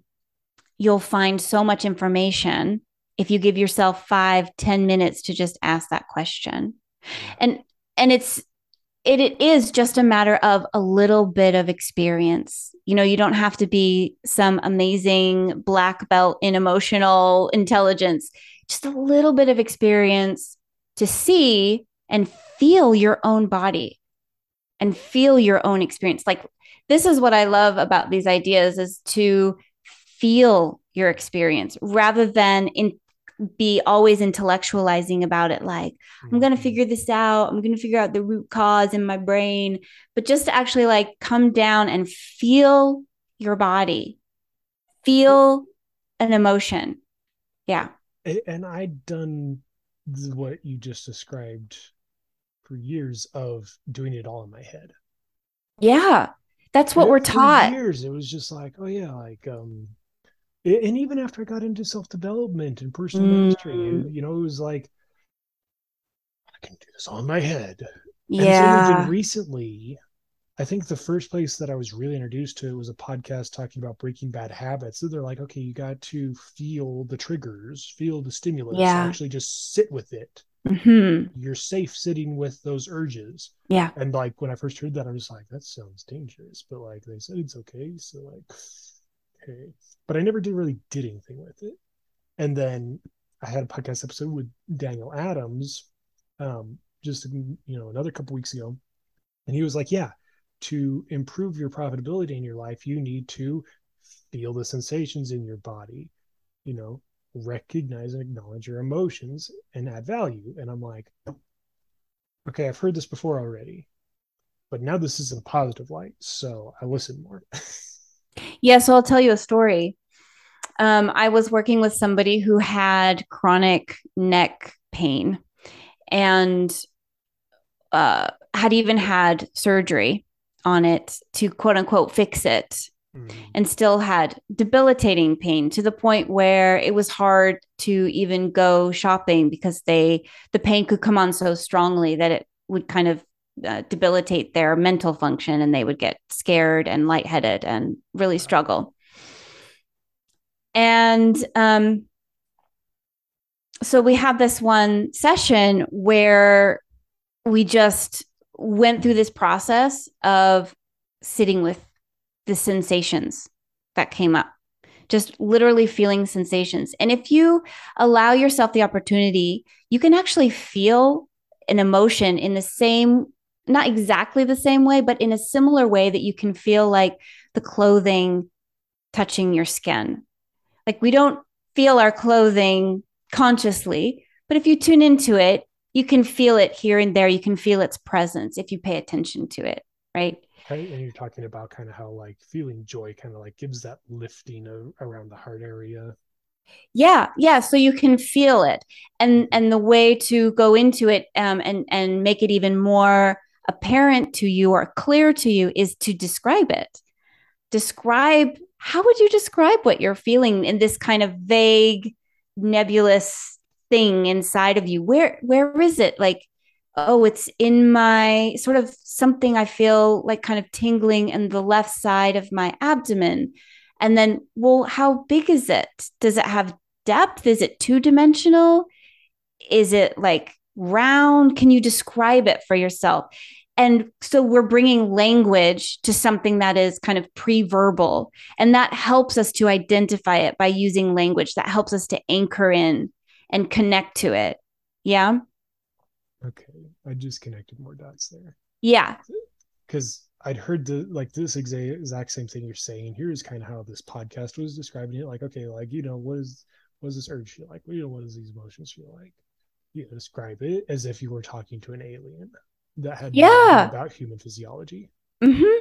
you'll find so much information if you give yourself five, ten minutes to just ask that question. And and it's it, it is just a matter of a little bit of experience. You know, you don't have to be some amazing black belt in emotional intelligence, just a little bit of experience to see and feel your own body and feel your own experience. Like, this is what I love about these ideas is to feel your experience rather than in be always intellectualizing about it like i'm going to mm-hmm. figure this out. I'm going to figure out the root cause in my brain. But just to actually like come down and feel your body feel an emotion. Yeah. And i'd done what you just described for years of doing it all in my head. Yeah. That's what we're taught. years it was just like oh yeah like um and even after I got into self development and personal mm. ministry, you know, it was like I can do this on my head. Yeah. And recently, I think the first place that I was really introduced to it was a podcast talking about breaking bad habits. So they're like, okay, you got to feel the triggers, feel the stimulus, yeah. actually just sit with it. Mm-hmm. You're safe sitting with those urges. Yeah. And like when I first heard that, I was like, that sounds dangerous. But like they said it's okay. So like okay but I never did really did anything with it. And then I had a podcast episode with Daniel Adams, um, just you know another couple weeks ago, and he was like, "Yeah, to improve your profitability in your life, you need to feel the sensations in your body, you know, recognize and acknowledge your emotions and add value." And I'm like, "Okay, I've heard this before already." But now this is in a positive light, so I listen more. Yeah, so I'll tell you a story. Um, I was working with somebody who had chronic neck pain and uh, had even had surgery on it to quote unquote fix it mm. and still had debilitating pain to the point where it was hard to even go shopping because they the pain could come on so strongly that it would kind of uh, debilitate their mental function and they would get scared and lightheaded and really struggle. And um, so we had this one session where we just went through this process of sitting with the sensations that came up, just literally feeling sensations. And if you allow yourself the opportunity, you can actually feel an emotion in the same not exactly the same way, but in a similar way that you can feel like the clothing touching your skin. Like we don't feel our clothing consciously, but if you tune into it, you can feel it here and there. You can feel its presence if you pay attention to it, right? Right. And you're talking about kind of how like feeling joy kind of like gives that lifting around the heart area. Yeah, yeah. So you can feel it, and and the way to go into it um, and and make it even more apparent to you or clear to you is to describe it. Describe how would you describe what you're feeling in this kind of vague, nebulous thing inside of you? Where where is it? Like, oh, it's in my sort of something I feel like kind of tingling in the left side of my abdomen. And then, well, how big is it? Does it have depth? Is it two dimensional? Is it like round? Can you describe it for yourself? And so we're bringing language to something that is kind of pre verbal. And that helps us to identify it by using language. That helps us to anchor in and connect to it. Yeah. Okay. I just connected more dots there. Yeah. Because I'd heard the like this exact same thing you're saying. Here's kind of how this podcast was describing it. Like, okay, like you know, what is what does this urge feel like? You know, what does these emotions feel like? You describe it as if you were talking to an alien that had yeah about human physiology. Mm-hmm.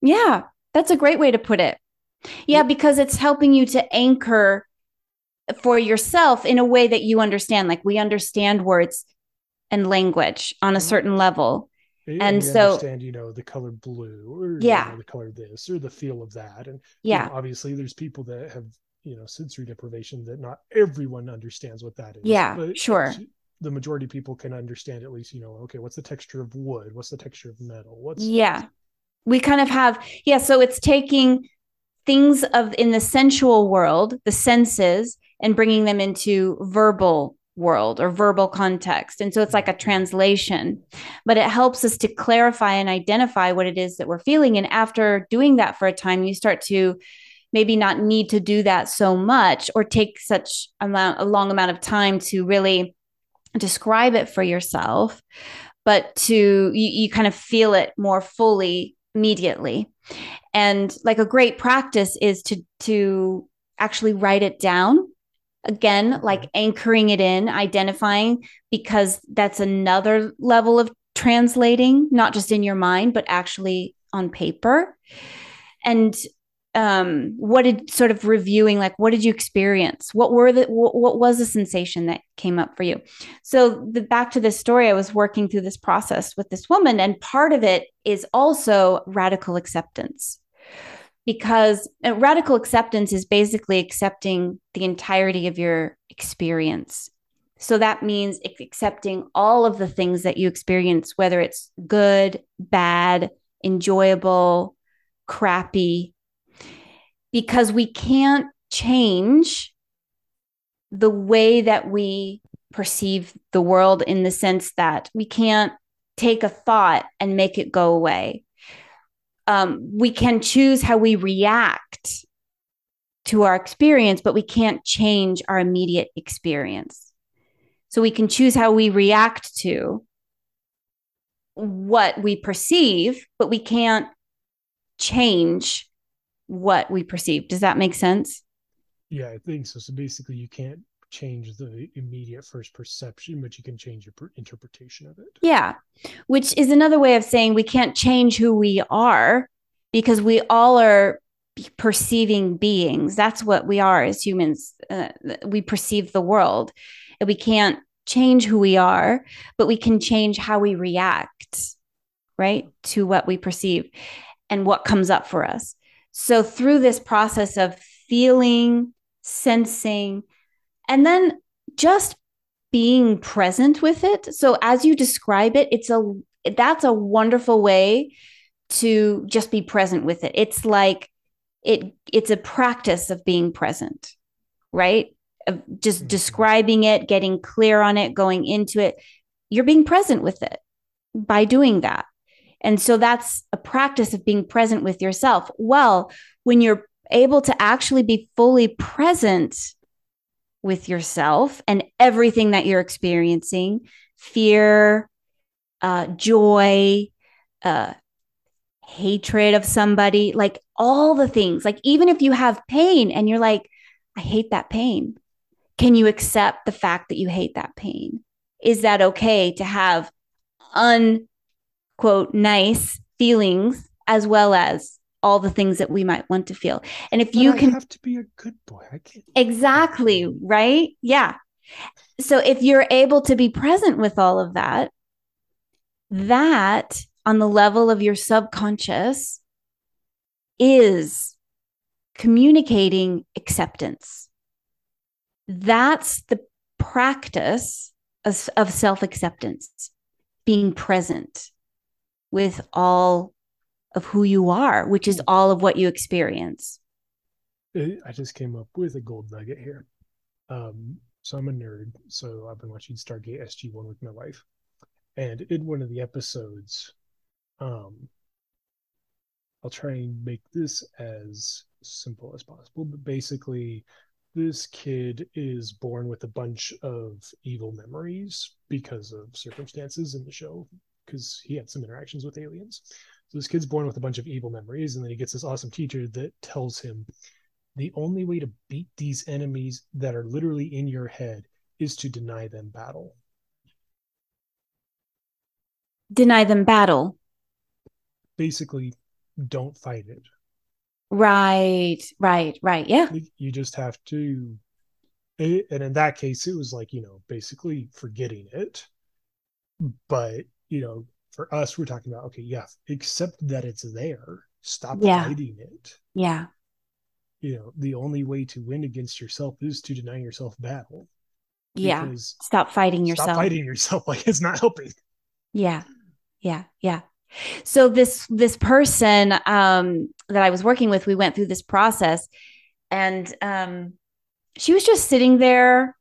Yeah, that's a great way to put it. Yeah, because it's helping you to anchor for yourself in a way that you understand. Like we understand words and language on a mm-hmm. certain level. And, and so understand, you know, the color blue or yeah, you know, the color this or the feel of that. And yeah, you know, obviously there's people that have, you know, sensory deprivation that not everyone understands what that is. Yeah, sure the majority of people can understand at least you know okay what's the texture of wood? What's the texture of metal? What's yeah. We kind of have yeah so it's taking things of in the sensual world the senses and bringing them into verbal world or verbal context. And so it's like a translation but it helps us to clarify and identify what it is that we're feeling. And after doing that for a time you start to maybe not need to do that so much or take such amount a long amount of time to really describe it for yourself, but to you, you kind of feel it more fully immediately. And like a great practice is to to actually write it down again like anchoring it in identifying because that's another level of translating not just in your mind but actually on paper and um, what did sort of reviewing like what did you experience? What were the what, what was the sensation that came up for you? So the back to this story i was working through this process with this woman and part of it is also radical acceptance. Because uh, radical acceptance is basically accepting the entirety of your experience. So that means accepting all of the things that you experience whether it's good bad enjoyable crappy because we can't change the way that we perceive the world in the sense that we can't take a thought and make it go away. Um, we can choose how we react to our experience, but we can't change our immediate experience. So we can choose how we react to what we perceive, but we can't change what we perceive. Does that make sense? Yeah, I think so. So basically, you can't change the immediate first perception, but you can change your per- interpretation of it. Yeah, which is another way of saying we can't change who we are because we all are perceiving beings. That's what we are as humans. Uh, we perceive the world. And we can't change who we are, but we can change how we react, right, to what we perceive and what comes up for us. So, through this process of feeling, sensing, and then just being present with it. So, as you describe it, it's a that's a wonderful way to just be present with it. It's like it it's a practice of being present, right? Of just mm-hmm. describing it, getting clear on it, going into it. You're being present with it by doing that. And so that's a practice of being present with yourself. Well, when you're able to actually be fully present with yourself and everything that you're experiencing fear, uh, joy, uh, hatred of somebody, like all the things. Like, even if you have pain and you're like, I hate that pain, can you accept the fact that you hate that pain? Is that okay to have un quote nice feelings as well as all the things that we might want to feel. And if but you I can have to be a good boy, I can't exactly right. Yeah. So if you're able to be present with all of that, that on the level of your subconscious is communicating acceptance. That's the practice of, of self acceptance, being present with all of who you are, which is all of what you experience. I just came up with a gold nugget here. Um, so I'm a nerd, so I've been watching Stargate SG One with my wife, and in one of the episodes, um, I'll try and make this as simple as possible. But basically, this kid is born with a bunch of evil memories because of circumstances in the show, because he had some interactions with aliens. So this kid's born with a bunch of evil memories, and then he gets this awesome teacher that tells him the only way to beat these enemies that are literally in your head is to deny them battle. Deny them battle. Basically, don't fight it. Right, right, right. Yeah. You just have to. Eh, and in that case, it was like, you know, basically forgetting it. But, you know, for us, we're talking about, okay, yeah, accept that it's there. Stop yeah. fighting it. Yeah. You know, the only way to win against yourself is to deny yourself battle. Yeah. Stop fighting yourself. Stop fighting yourself. Like it's not helping. Yeah. Yeah. Yeah. So this this person um, that I was working with, we went through this process, and um, she was just sitting there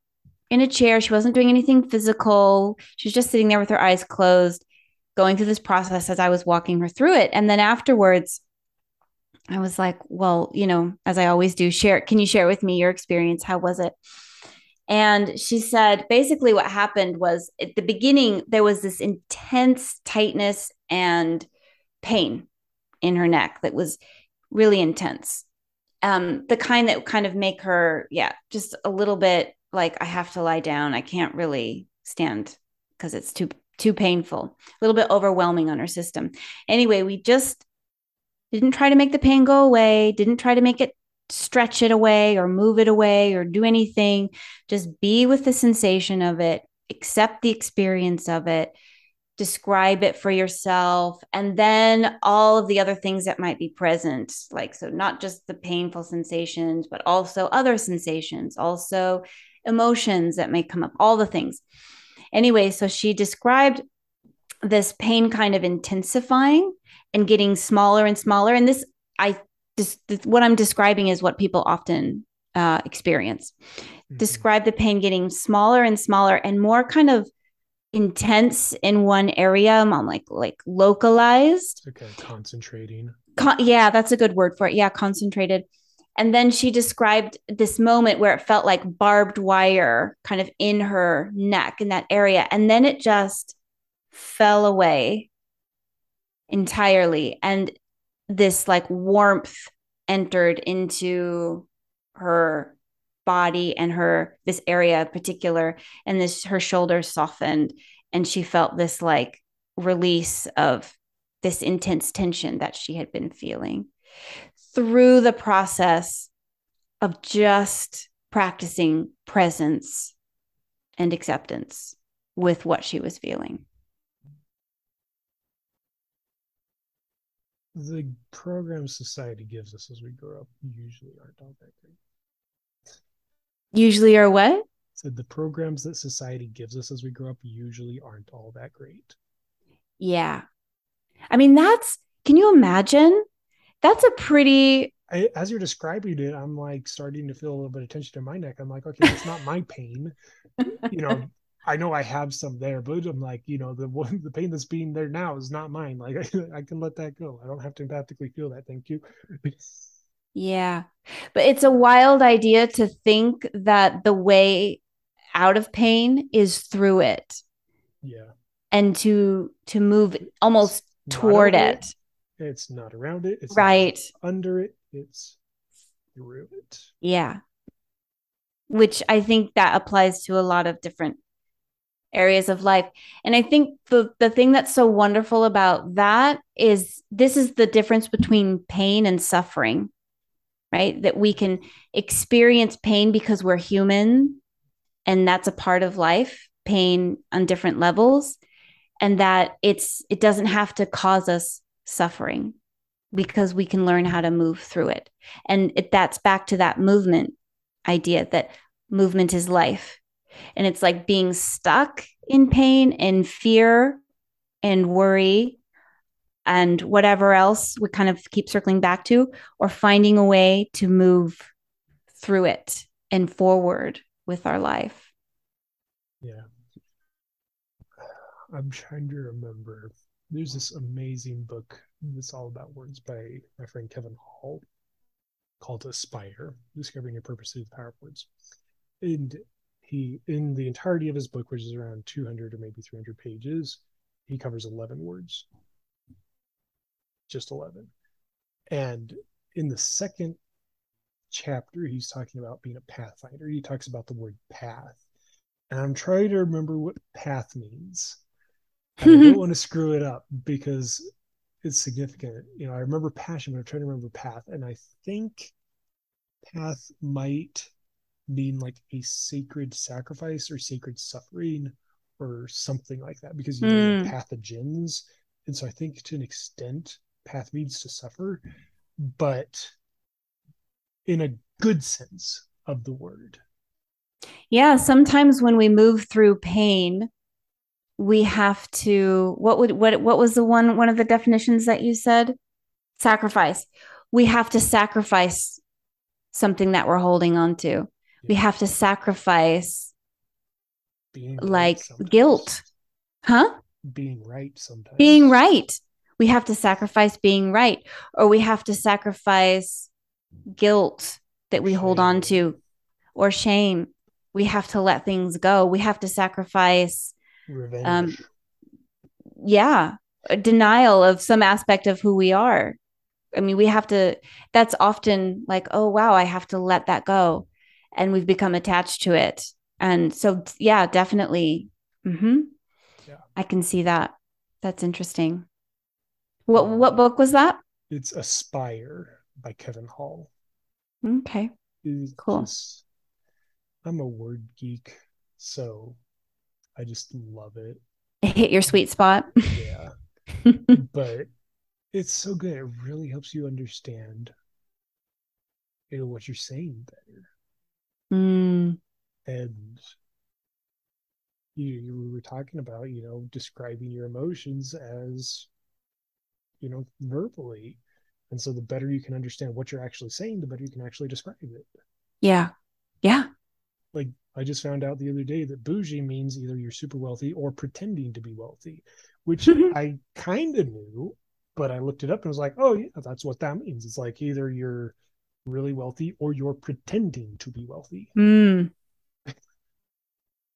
in a chair. She wasn't doing anything physical. She was just sitting there with her eyes closed, going through this process as I was walking her through it. And then afterwards, I was like, "Well, you know, as I always do, share. Can you share with me your experience? How was it?" And she said basically what happened was at the beginning, there was this intense tightness and pain in her neck that was really intense. Um, the kind that kind of make her, yeah, just a little bit like I have to lie down. I can't really stand because it's too too painful, a little bit overwhelming on her system. Anyway, we just didn't try to make the pain go away, didn't try to make it stretch it away or move it away or do anything. Just be with the sensation of it, accept the experience of it, describe it for yourself, and then all of the other things that might be present. Like, so not just the painful sensations, but also other sensations, also emotions that may come up, all the things. Anyway, so she described this pain kind of intensifying and getting smaller and smaller. And this, I just, this, what I'm describing is what people often uh, experience. Mm-hmm. Describe the pain getting smaller and smaller and more kind of intense in one area. I'm like like localized. Okay, concentrating. Con- yeah, that's a good word for it. Yeah, concentrated. And then she described this moment where it felt like barbed wire kind of in her neck in that area. And then it just fell away entirely. And this like warmth entered into her body and her this area in particular and this her shoulders softened and she felt this like release of this intense tension that she had been feeling through the process of just practicing presence and acceptance with what she was feeling the programs society gives us as we grow up usually aren't all that great. Usually are what? Said the programs that society gives us as we grow up usually aren't all that great. Yeah. I mean, that's, can you imagine? That's a pretty. I, as you're describing it, I'm like starting to feel a little bit of tension in my neck. I'm like, okay, it's not my pain. you know, I know I have some there, but I'm like, you know, the one the pain that's being there now is not mine. Like I, I can let that go. I don't have to empathically feel that. Thank you. yeah. But it's a wild idea to think that the way out of pain is through it. Yeah. And to to move almost it's toward it. It. It's not around it. It's right under it. It's through it. Yeah. Which I think that applies to a lot of different areas of life. And I think the the thing that's so wonderful about that is this is the difference between pain and suffering. Right? That we can experience pain because we're human and that's a part of life, pain on different levels and that it's it doesn't have to cause us suffering because we can learn how to move through it. And it, that's back to that movement idea that movement is life and it's like being stuck in pain and fear and worry and whatever else we kind of keep circling back to, or finding a way to move through it and forward with our life. Yeah. I'm trying to remember. There's this amazing book that's all about words by my friend Kevin Hall called Aspire, Discovering Your Purpose Through the Power of Words. And he, in the entirety of his book, which is around 200 or maybe 300 pages, he covers 11 words. Just 11. And in the second chapter, he's talking about being a pathfinder. He talks about the word path. And I'm trying to remember what path means. I don't want to screw it up because it's significant. You know, I remember passion, but I'm trying to remember path. And I think path might mean like a sacred sacrifice or sacred suffering or something like that because you mm. know pathogens. And so I think to an extent, path means to suffer, but in a good sense of the word. Yeah, sometimes when we move through pain, we have to what would what what was the one one of the definitions that you said? Sacrifice. We have to sacrifice something that we're holding on to. Yeah. We have to sacrifice Being like right guilt. Huh? Being right sometimes. Being right. We have to sacrifice being right or we have to sacrifice guilt that we shame. hold on to or shame. We have to let things go. We have to sacrifice Revenge. Um, yeah, denial of some aspect of who we are. I mean, we have to, that's often like, oh, wow, I have to let that go. And we've become attached to it. And so, yeah, definitely. Mm-hmm. Yeah. I can see that. That's interesting. What, um, what book was that? It's Aspire by Kevin Hall. Okay. It's cool. Just, I'm a word geek. So I just love it. Hit your sweet spot. Yeah. but it's so good. It really helps you understand you know what you're saying better. Mm. And you, you were talking about, you know, describing your emotions as, you know, verbally. And so the better you can understand what you're actually saying, the better you can actually describe it. Yeah. Yeah. Like I just found out the other day that bougie means either you're super wealthy or pretending to be wealthy, which I kind of knew, but I looked it up and was like, oh, yeah, that's what that means. It's like either you're really wealthy or you're pretending to be wealthy. Mm.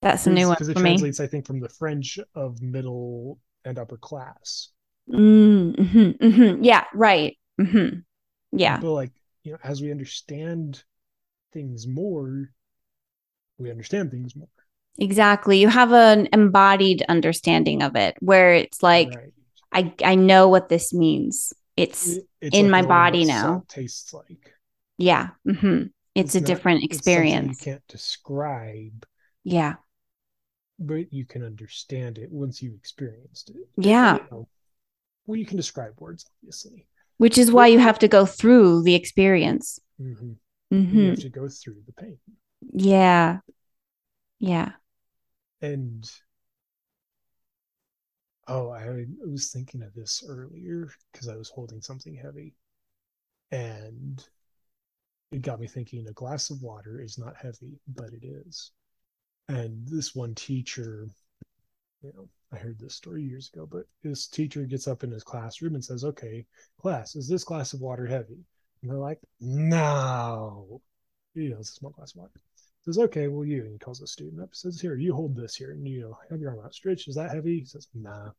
That's a new one because it translates, me. I think, from the French of middle and upper class. Mm, mm-hmm, mm-hmm. Yeah, right. Mm-hmm. Yeah. But like, you know, as we understand things more, we understand things more. Exactly. You have an embodied understanding of it where it's like, right. I, I know what this means. It's, it's in like my body now. tastes like. Yeah. Mm-hmm. It's, it's, a not, different experience. you can't describe. Yeah. But you can understand it once you've experienced it. Yeah. You know, well, you can describe words, obviously. Which is why you have to go through the experience. Mm-hmm. Mm-hmm. You have to go through the pain. Yeah. Yeah. And oh, I was thinking of this earlier because I was holding something heavy. And it got me thinking a glass of water is not heavy, but it is. And this one teacher, you know, I heard this story years ago, but this teacher gets up in his classroom and says, Okay, class, is this glass of water heavy? And they're like, No. You know, it's a small glass of water says, okay, well, you. And he calls the student up, says, here, you hold this here. And, you know, have your arm outstretched. Is that heavy? He says, nah.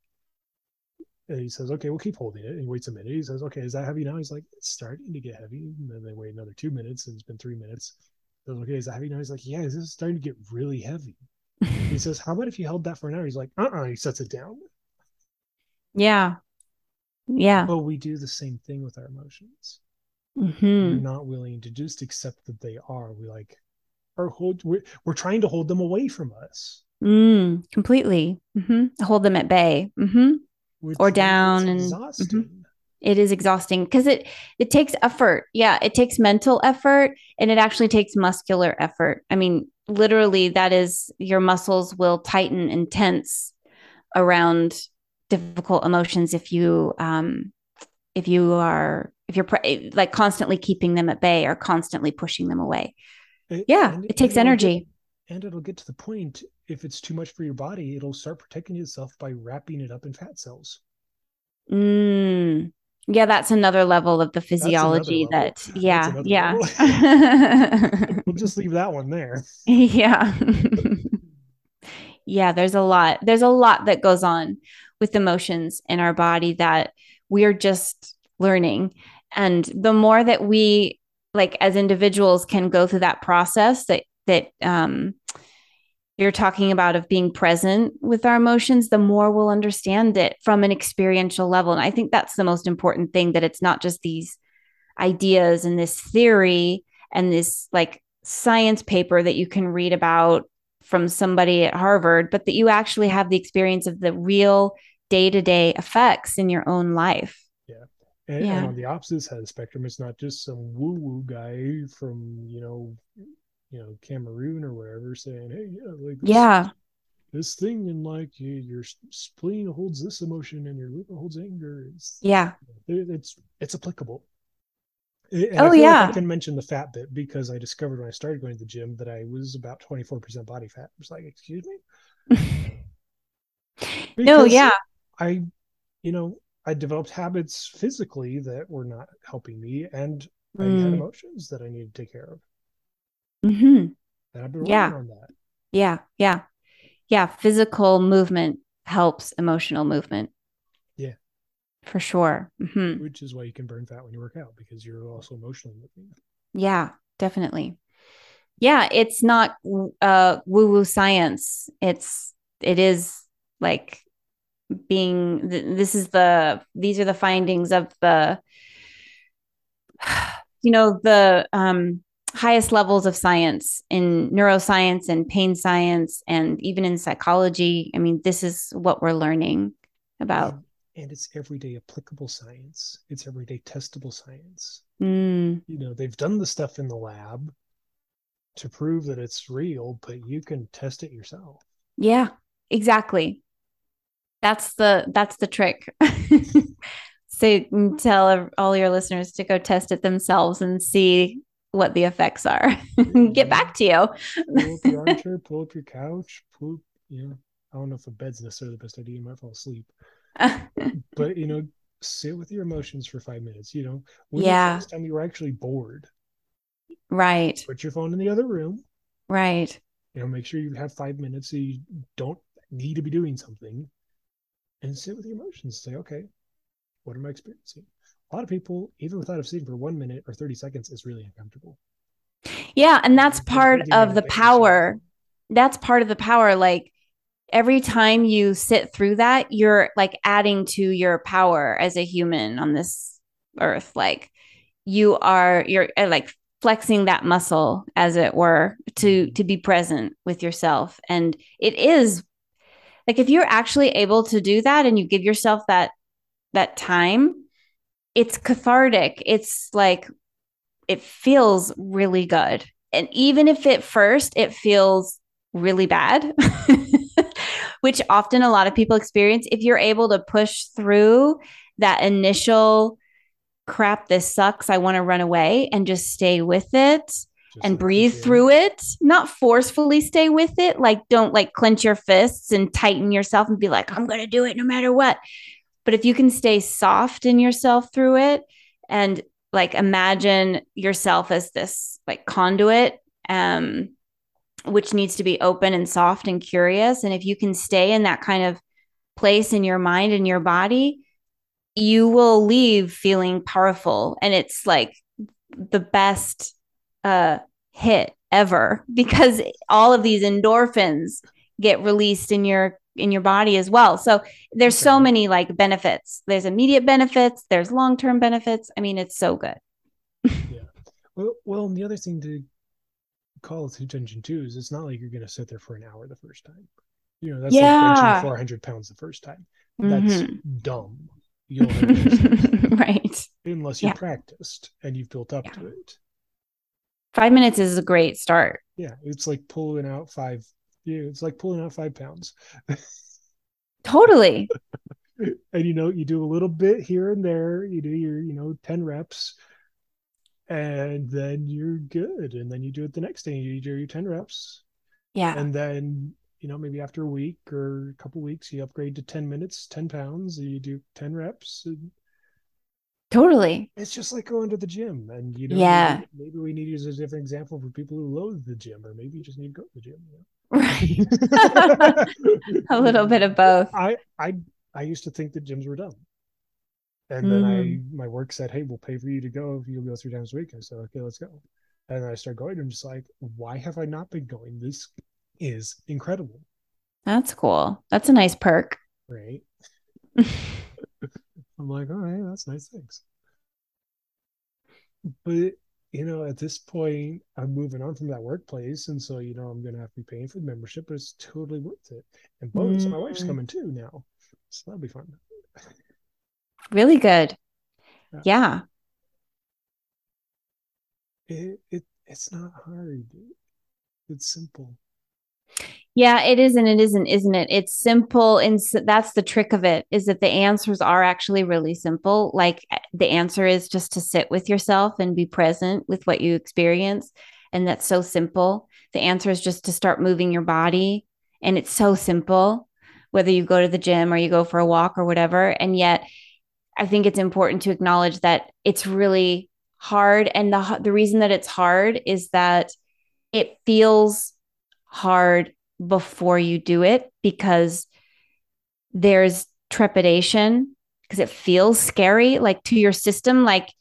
And he says, okay, we'll keep holding it. And he waits a minute. He says, okay, is that heavy now? He's like, it's starting to get heavy. And then they wait another two minutes, and it's been three minutes. He says, okay, is that heavy now? He's like, yeah, this is starting to get really heavy. he says, how about if you held that for an hour? He's like, uh-uh. He sets it down. Yeah. Yeah. But we do the same thing with our emotions. Mm-hmm. We're not willing to just accept that they are. We like, are hold we're, we're trying to hold them away from us mm, completely mm-hmm. hold them at bay mm-hmm. or down and mm-hmm. it is exhausting because it it takes effort yeah it takes mental effort and it actually takes muscular effort i mean literally that is your muscles will tighten and tense around difficult emotions if you um if you are if you're like constantly keeping them at bay or constantly pushing them away. It, yeah, it takes energy. Get, and it'll get to the point if it's too much for your body, it'll start protecting itself by wrapping it up in fat cells. Mm. Yeah, that's another level of the physiology that yeah, yeah. we'll just leave that one there. Yeah. yeah, there's a lot. There's a lot that goes on with emotions in our body that we're just learning. And the more that we like as individuals can go through that process that that um you're talking about of being present with our emotions, the more we'll understand it from an experiential level. And I think that's the most important thing that it's not just these ideas and this theory and this like science paper that you can read about from somebody at Harvard, but that you actually have the experience of the real day to day effects in your own life. And, yeah. and on the opposite side of the spectrum, it's not just some woo woo guy from, you know, you know Cameroon or wherever saying, "Hey, yeah, like this, yeah, this thing and like you, your spleen holds this emotion and your liver holds anger." It's, yeah, it, it's it's applicable. And oh yeah, like I can mention the fat bit because I discovered when I started going to the gym that I was about twenty four percent body fat. I was like, "Excuse me." no, yeah, I, you know, I developed habits physically that were not helping me, and I mm. had emotions that I needed to take care of. Mm-hmm. And I've been yeah. on that. Yeah. Yeah. Yeah. Physical movement helps emotional movement. Yeah. For sure. Mm-hmm. Which is why you can burn fat when you work out because you're also emotionally moving. Yeah, definitely. Yeah, it's not uh woo woo science. It's it is like being this is the these are the findings of the you know the um highest levels of science in neuroscience and pain science and even in psychology. I mean, this is what we're learning about. And, and it's everyday applicable science, it's everyday testable science. Mm. You know, they've done the stuff in the lab to prove that it's real, but you can test it yourself. Yeah, exactly. That's the that's the trick. so mm, tell all your listeners to go test it themselves and see what the effects are. Get back to you. pull up your armchair, pull up your couch, pull, you know, I don't know if a bed's necessarily the best idea. You might fall asleep. but, you know, sit with your emotions for five minutes. You know, when yeah. the last time you were actually bored? Right. Put your phone in the other room. Right. You know, make sure you have five minutes so you don't need to be doing something and sit with your emotions. Say, okay, what am I experiencing? a lot of people, even without a sitting for one minute or 30 seconds, is really uncomfortable. Yeah. And that's part of the power. That's part of the power. Like every time you sit through that, you're like adding to your power as a human on this earth. Like you are, you're uh, like flexing that muscle as it were to mm-hmm. to be present with yourself and it is like if you're actually able to do that and you give yourself that that time it's cathartic. It's like it feels really good. And even if at first it feels really bad, which often a lot of people experience, if you're able to push through that initial crap, this sucks, I want to run away, and just stay with it just and like breathe through it, not forcefully stay with it. Like, don't like clench your fists and tighten yourself and be like, I'm going to do it no matter what. But if you can stay soft in yourself through it and like imagine yourself as this like conduit, um, which needs to be open and soft and curious. And if you can stay in that kind of place in your mind and your body, you will leave feeling powerful. And it's like the best uh, hit ever because all of these endorphins get released in your in your body as well. So there's so many like benefits. There's immediate benefits, there's long-term benefits. I mean, it's so good. yeah. Well, well, and the other thing to call attention to is it's not like you're going to sit there for an hour the first time. You know, that's yeah. like benching 400 pounds the first time. That's mm-hmm. dumb. You'll right. Unless you yeah. practiced and you've built up yeah. to it. Five minutes is a great start. Yeah. It's like pulling out five you. It's like pulling out five pounds. totally. and you know, you do a little bit here and there, you do your, you know, 10 reps, and then you're good. And then you do it the next day, you do your 10 reps. Yeah. And then, you know, maybe after a week or a couple weeks, you upgrade to 10 minutes, 10 pounds, and you do 10 reps. And totally. It's just like going to the gym. And, you know, yeah. maybe, maybe we need to use a different example for people who loathe the gym, or maybe you just need to go to the gym. You know? Right. a little bit of both. I, I, I used to think that gyms were dumb. And then mm. I, my work said, Hey, we'll pay for you to go if you'll go three times a week. I said, Okay, let's go. And I started going. I'm just like, why have I not been going? This is incredible. That's cool. That's a nice perk. Right. I'm like, all right, that's nice. Thanks. But you know, at this point, I'm moving on from that workplace, and so you know, I'm gonna have to be paying for the membership, but it's totally worth it. And bonus, mm. my wife's mm. coming too now, so that'll be fun. Really good. Yeah. yeah. It, it it's not hard. It's simple. Yeah, it is and it isn't, isn't it? It's simple and that's the trick of it is that the answers are actually really simple. Like eh, the answer is just to sit with yourself and be present with what you experience and that's so simple. The answer is just to start moving your body and it's so simple whether you go to the gym or you go for a walk or whatever and yet I think it's important to acknowledge that it's really hard and the the reason that it's hard is that it feels hard before you do it because there's trepidation because it feels scary like to your system like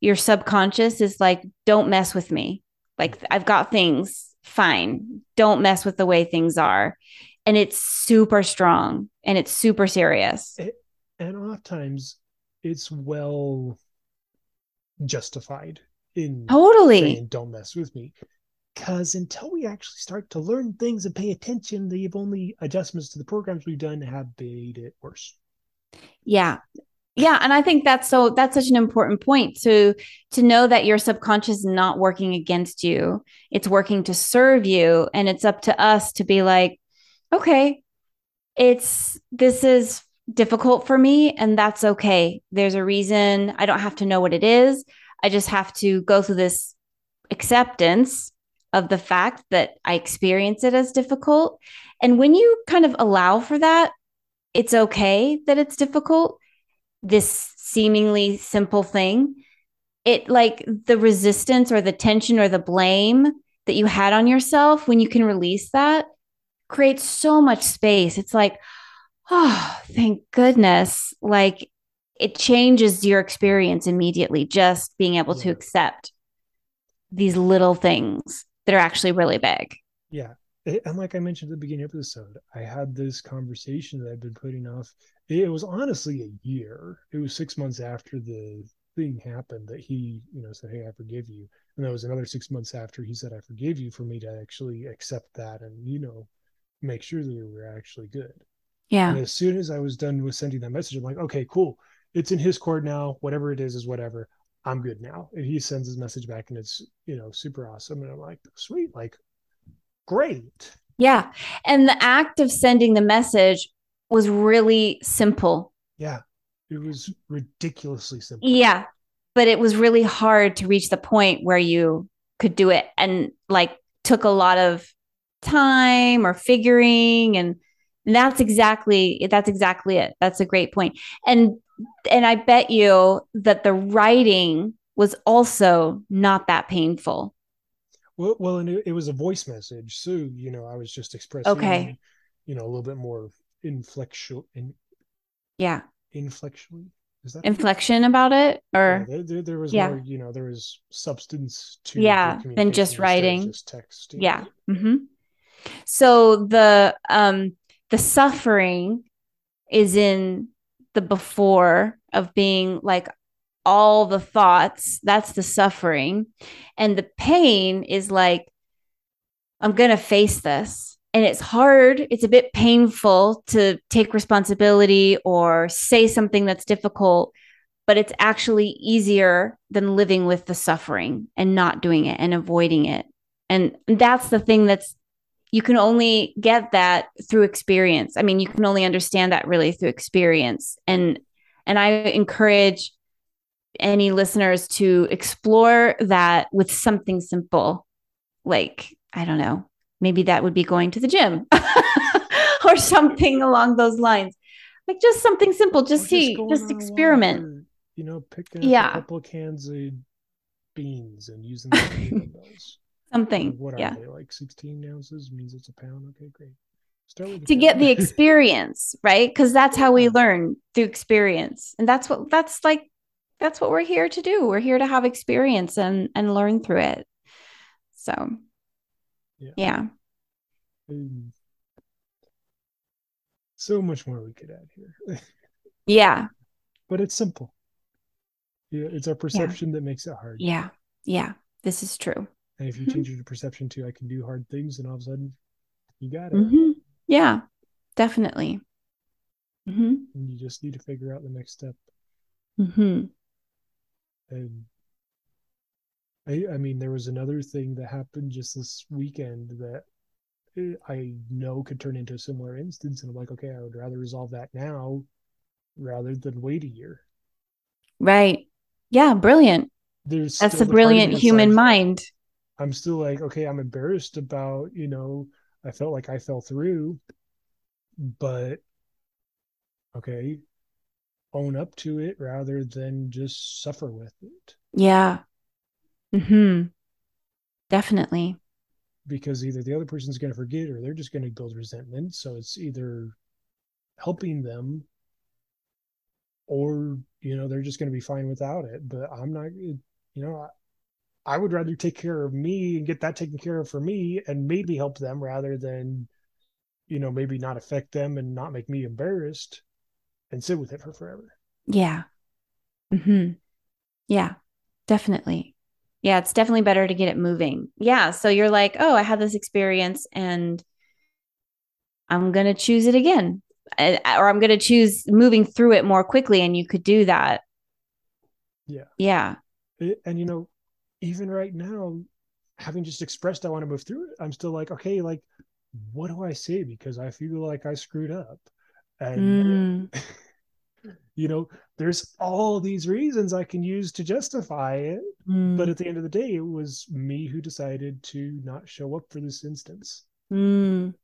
your subconscious is like don't mess with me. Like i've got things. Fine. Don't mess with the way things are. And it's super strong and it's super serious. It, and oftentimes it's well justified in totally. don't mess with me because until we actually start to learn things and pay attention, the only adjustments to the programs we've done have made it worse. Yeah. Yeah, and I think that's so that's such an important point to to know that your subconscious is not working against you. It's working to serve you and it's up to us to be like, okay, it's this is difficult for me and that's okay. There's a reason. I don't have to know what it is. I just have to go through this acceptance of the fact that I experience it as difficult. And when you kind of allow for that, it's okay that it's difficult, this seemingly simple thing. It like the resistance or the tension or the blame that you had on yourself, when you can release that, creates so much space. It's like, oh, thank goodness. Like it changes your experience immediately, just being able to accept these little things that are actually really big. Yeah. And like I mentioned at the beginning of the episode, I had this conversation that I've been putting off. It was honestly a year. It was six months after the thing happened that he, you know, said, Hey, I forgive you. And that was another six months after he said, I forgive you for me to actually accept that and, you know, make sure that we were actually good. Yeah. And as soon as I was done with sending that message, I'm like, okay, cool. It's in his court now. Whatever it is, is whatever. I'm good now. And he sends his message back and it's, you know, super awesome. And I'm like, sweet, like, great. Yeah. And the act of sending the message was really simple. Yeah. It was ridiculously simple. Yeah. But it was really hard to reach the point where you could do it and like took a lot of time or figuring and and that's exactly that's exactly it that's a great point. point and and I bet you that the writing was also not that painful. Well, well, and it, it was a voice message, so you know, I was just expressing, okay, you know, a little bit more inflectual, in, yeah, inflectually. Is that inflection about it, or yeah, there, there, there, was yeah. more, you know, there was substance to yeah than just writing, just text. Yeah. Mm-hmm. So the um the suffering is in the before of being like all the thoughts that's the suffering. And the pain is like i'm going to face this. And it's hard it's a bit painful to take responsibility or say something that's difficult but it's actually easier than living with the suffering and not doing it and avoiding it. And that's the thing that's you can only get that through experience. I mean, you can only understand that really through experience. And and I encourage any listeners to explore that with something simple. Like, I don't know, maybe that would be going to the gym or something along those lines. Like just something simple, just, see, just experiment. You know, picking yeah. a couple of cans of beans and using them something. What are yeah. they like? Sixteen ounces means it's a pound. Okay, great. Start to get the experience, right? Because that's how we learn through experience, and that's what that's like. That's what we're here to do. We're here to have experience and and learn through it. So, yeah. yeah. Um, so much more we could add here. yeah. But it's simple. Yeah, it's our perception yeah. that makes it hard. Yeah. Yeah. This is true. And if you mm-hmm. change your perception to I can do hard things, and all of a sudden you got it. Mm-hmm. Yeah, definitely. Mm-hmm. And you just need to figure out the next step. Mm-hmm. And I, I mean, there was another thing that happened just this weekend that I know could turn into a similar instance. And I'm like, okay, I would rather resolve that now rather than wait a year. Right. Yeah. Brilliant. There's that's a brilliant human mind. I'm still like, okay, I'm embarrassed about, you know, I felt like I fell through, but okay, own up to it rather than just suffer with it. Yeah. Hmm. Definitely. Because either the other person's going to forget or they're just going to build resentment. So it's either helping them or, you know, they're just going to be fine without it. But I'm not, you know, I would rather take care of me and get that taken care of for me and maybe help them rather than, you know, maybe not affect them and not make me embarrassed and sit with it for forever. Yeah. Mm-hmm. Yeah. Definitely. Yeah, it's definitely better to get it moving. Yeah. So you're like, oh, I had this experience and I'm going to choose it again. Or I'm going to choose moving through it more quickly. And you could do that. Yeah. Yeah. and, you know, even right now, having just expressed I want to move through it, I'm still like, okay, like, what do I say? Because I feel like I screwed up. And, mm. you know, there's all these reasons I can use to justify it. Mm. But at the end of the day, it was me who decided to not show up for this instance. Mm.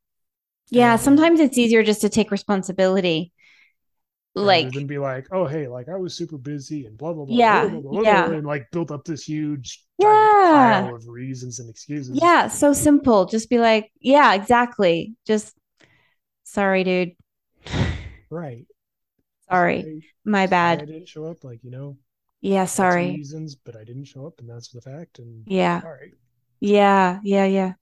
Yeah, sometimes it's easier just to take responsibility like and be like, oh hey, like I was super busy and blah blah blah. Yeah, blah, blah, blah, yeah, and like built up this huge yeah pile of reasons and excuses. Yeah, so simple. Just be like, yeah, exactly. Just sorry, dude. Right. sorry, sorry my bad. I didn't show up. Like you know. Yeah, sorry. Reasons, but I didn't show up, and that's the fact. And yeah, sorry. Yeah, yeah, yeah.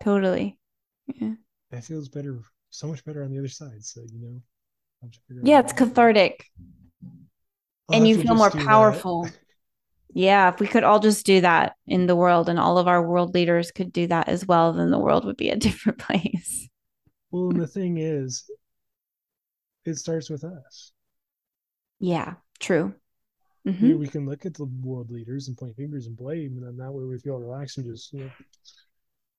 Totally. Yeah. That feels better, so much better on the other side. So you know yeah, it's cathartic. I'll and you feel more powerful. yeah, if we could all just do that in the world and all of our world leaders could do that as well, then the world would be a different place. Well, and the thing is, it starts with us. Yeah, true. Mm-hmm. we can look at the world leaders and point fingers and blame, and then that way we feel relaxed and just, you know,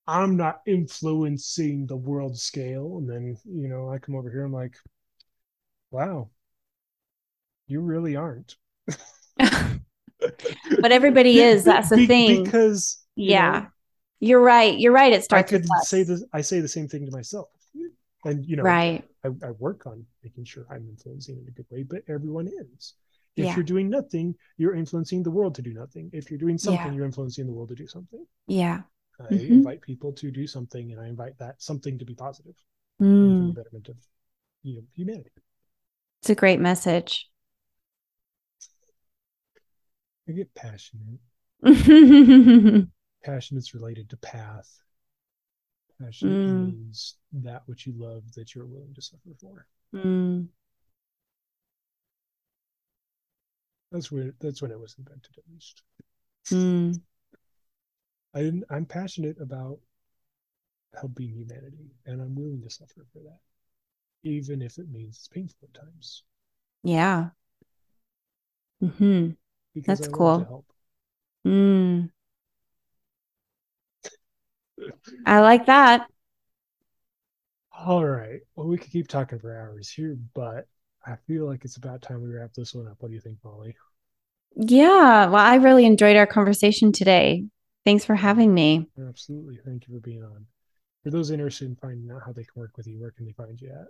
I'm not influencing the world scale. And then, you know, I come over here, I'm like, wow, you really aren't. but everybody is. That's the Be- thing. Because yeah, know, you're right. You're right. It starts. I could say this. I say the same thing to myself, and you know, right. I, I work on making sure I'm influencing in a good way, but everyone is. If yeah. you're doing nothing, you're influencing the world to do nothing. If you're doing something, yeah. you're influencing the world to do something. Yeah. I mm-hmm. invite people to do something, and I invite that something to be positive mm. for the betterment of you know, humanity. It's a great message. I get passionate. passion is related to path. Passion mm. means that which you love that you're willing to suffer for. Mm. That's where that's when it was invented, at least. Mm. I I'm passionate about helping humanity, and I'm willing to suffer for that even if it means it's painful at times. Yeah. Hmm. That's cool. Hmm. I like that. All right. Well, we could keep talking for hours here, but I feel like it's about time we wrap this one up. What do you think, Molly? Yeah. Well, I really enjoyed our conversation today. Thanks for having me. Absolutely. Thank you for being on. For those interested in finding out how they can work with you, where can they find you at?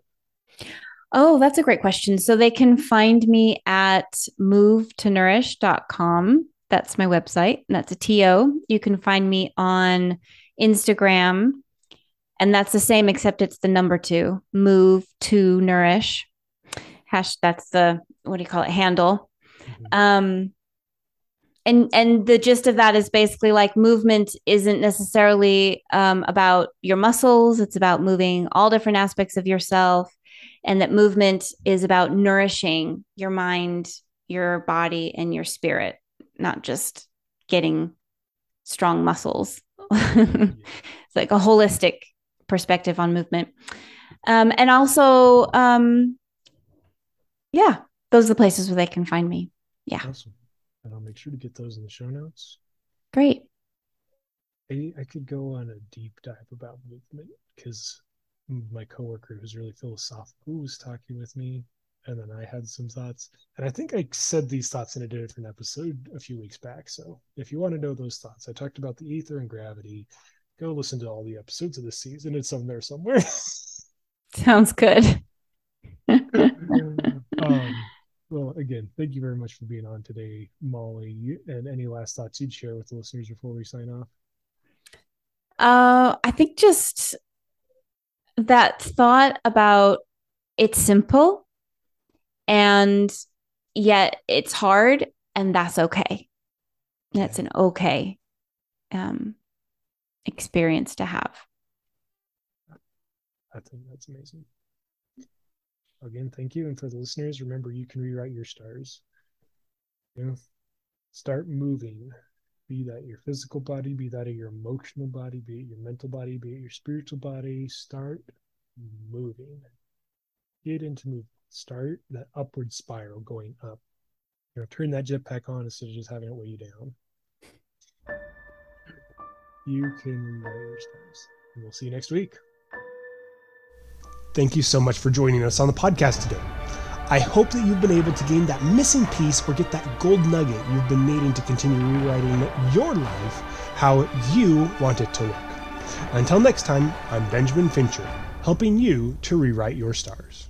Oh, that's a great question. So they can find me at movetonourish.com. That's my website. And that's a TO. You can find me on Instagram. And that's the same, except it's the number two, move to nourish. Hash, that's the, what do you call it, handle. Mm-hmm. Um, and and the gist of that is basically like movement isn't necessarily um, about your muscles it's about moving all different aspects of yourself and that movement is about nourishing your mind, your body, and your spirit, not just getting strong muscles. it's like a holistic perspective on movement. Um, and also, um, yeah, those are the places where they can find me. Yeah. Awesome. And I'll make sure to get those in the show notes. Great. I, I could go on a deep dive about movement because my coworker who's really philosophical was talking with me and then I had some thoughts. And I think I said these thoughts in a different episode a few weeks back. So if you want to know those thoughts, I talked about the ether and gravity. Go listen to all the episodes of this season. It's on there somewhere. Sounds good. um, well, again, thank you very much for being on today, Molly. And any last thoughts you'd share with the listeners before we sign off? Uh, I think just that thought about it's simple and yet it's hard and that's okay. That's an okay um, experience to have. I think that's amazing. Again thank you. And for the listeners remember you can rewrite your stars. You know start moving be that your physical body, be that of your emotional body, be it your mental body, be it your spiritual body, start moving. Get into movement. Start that upward spiral going up. You know, turn that jetpack on instead of just having it weigh you down. You can. And we'll see you next week. Thank you so much for joining us on the podcast today. I hope that you've been able to gain that missing piece or get that gold nugget you've been needing to continue rewriting your life how you want it to look. Until next time, I'm Benjamin Fincher, helping you to rewrite your stars.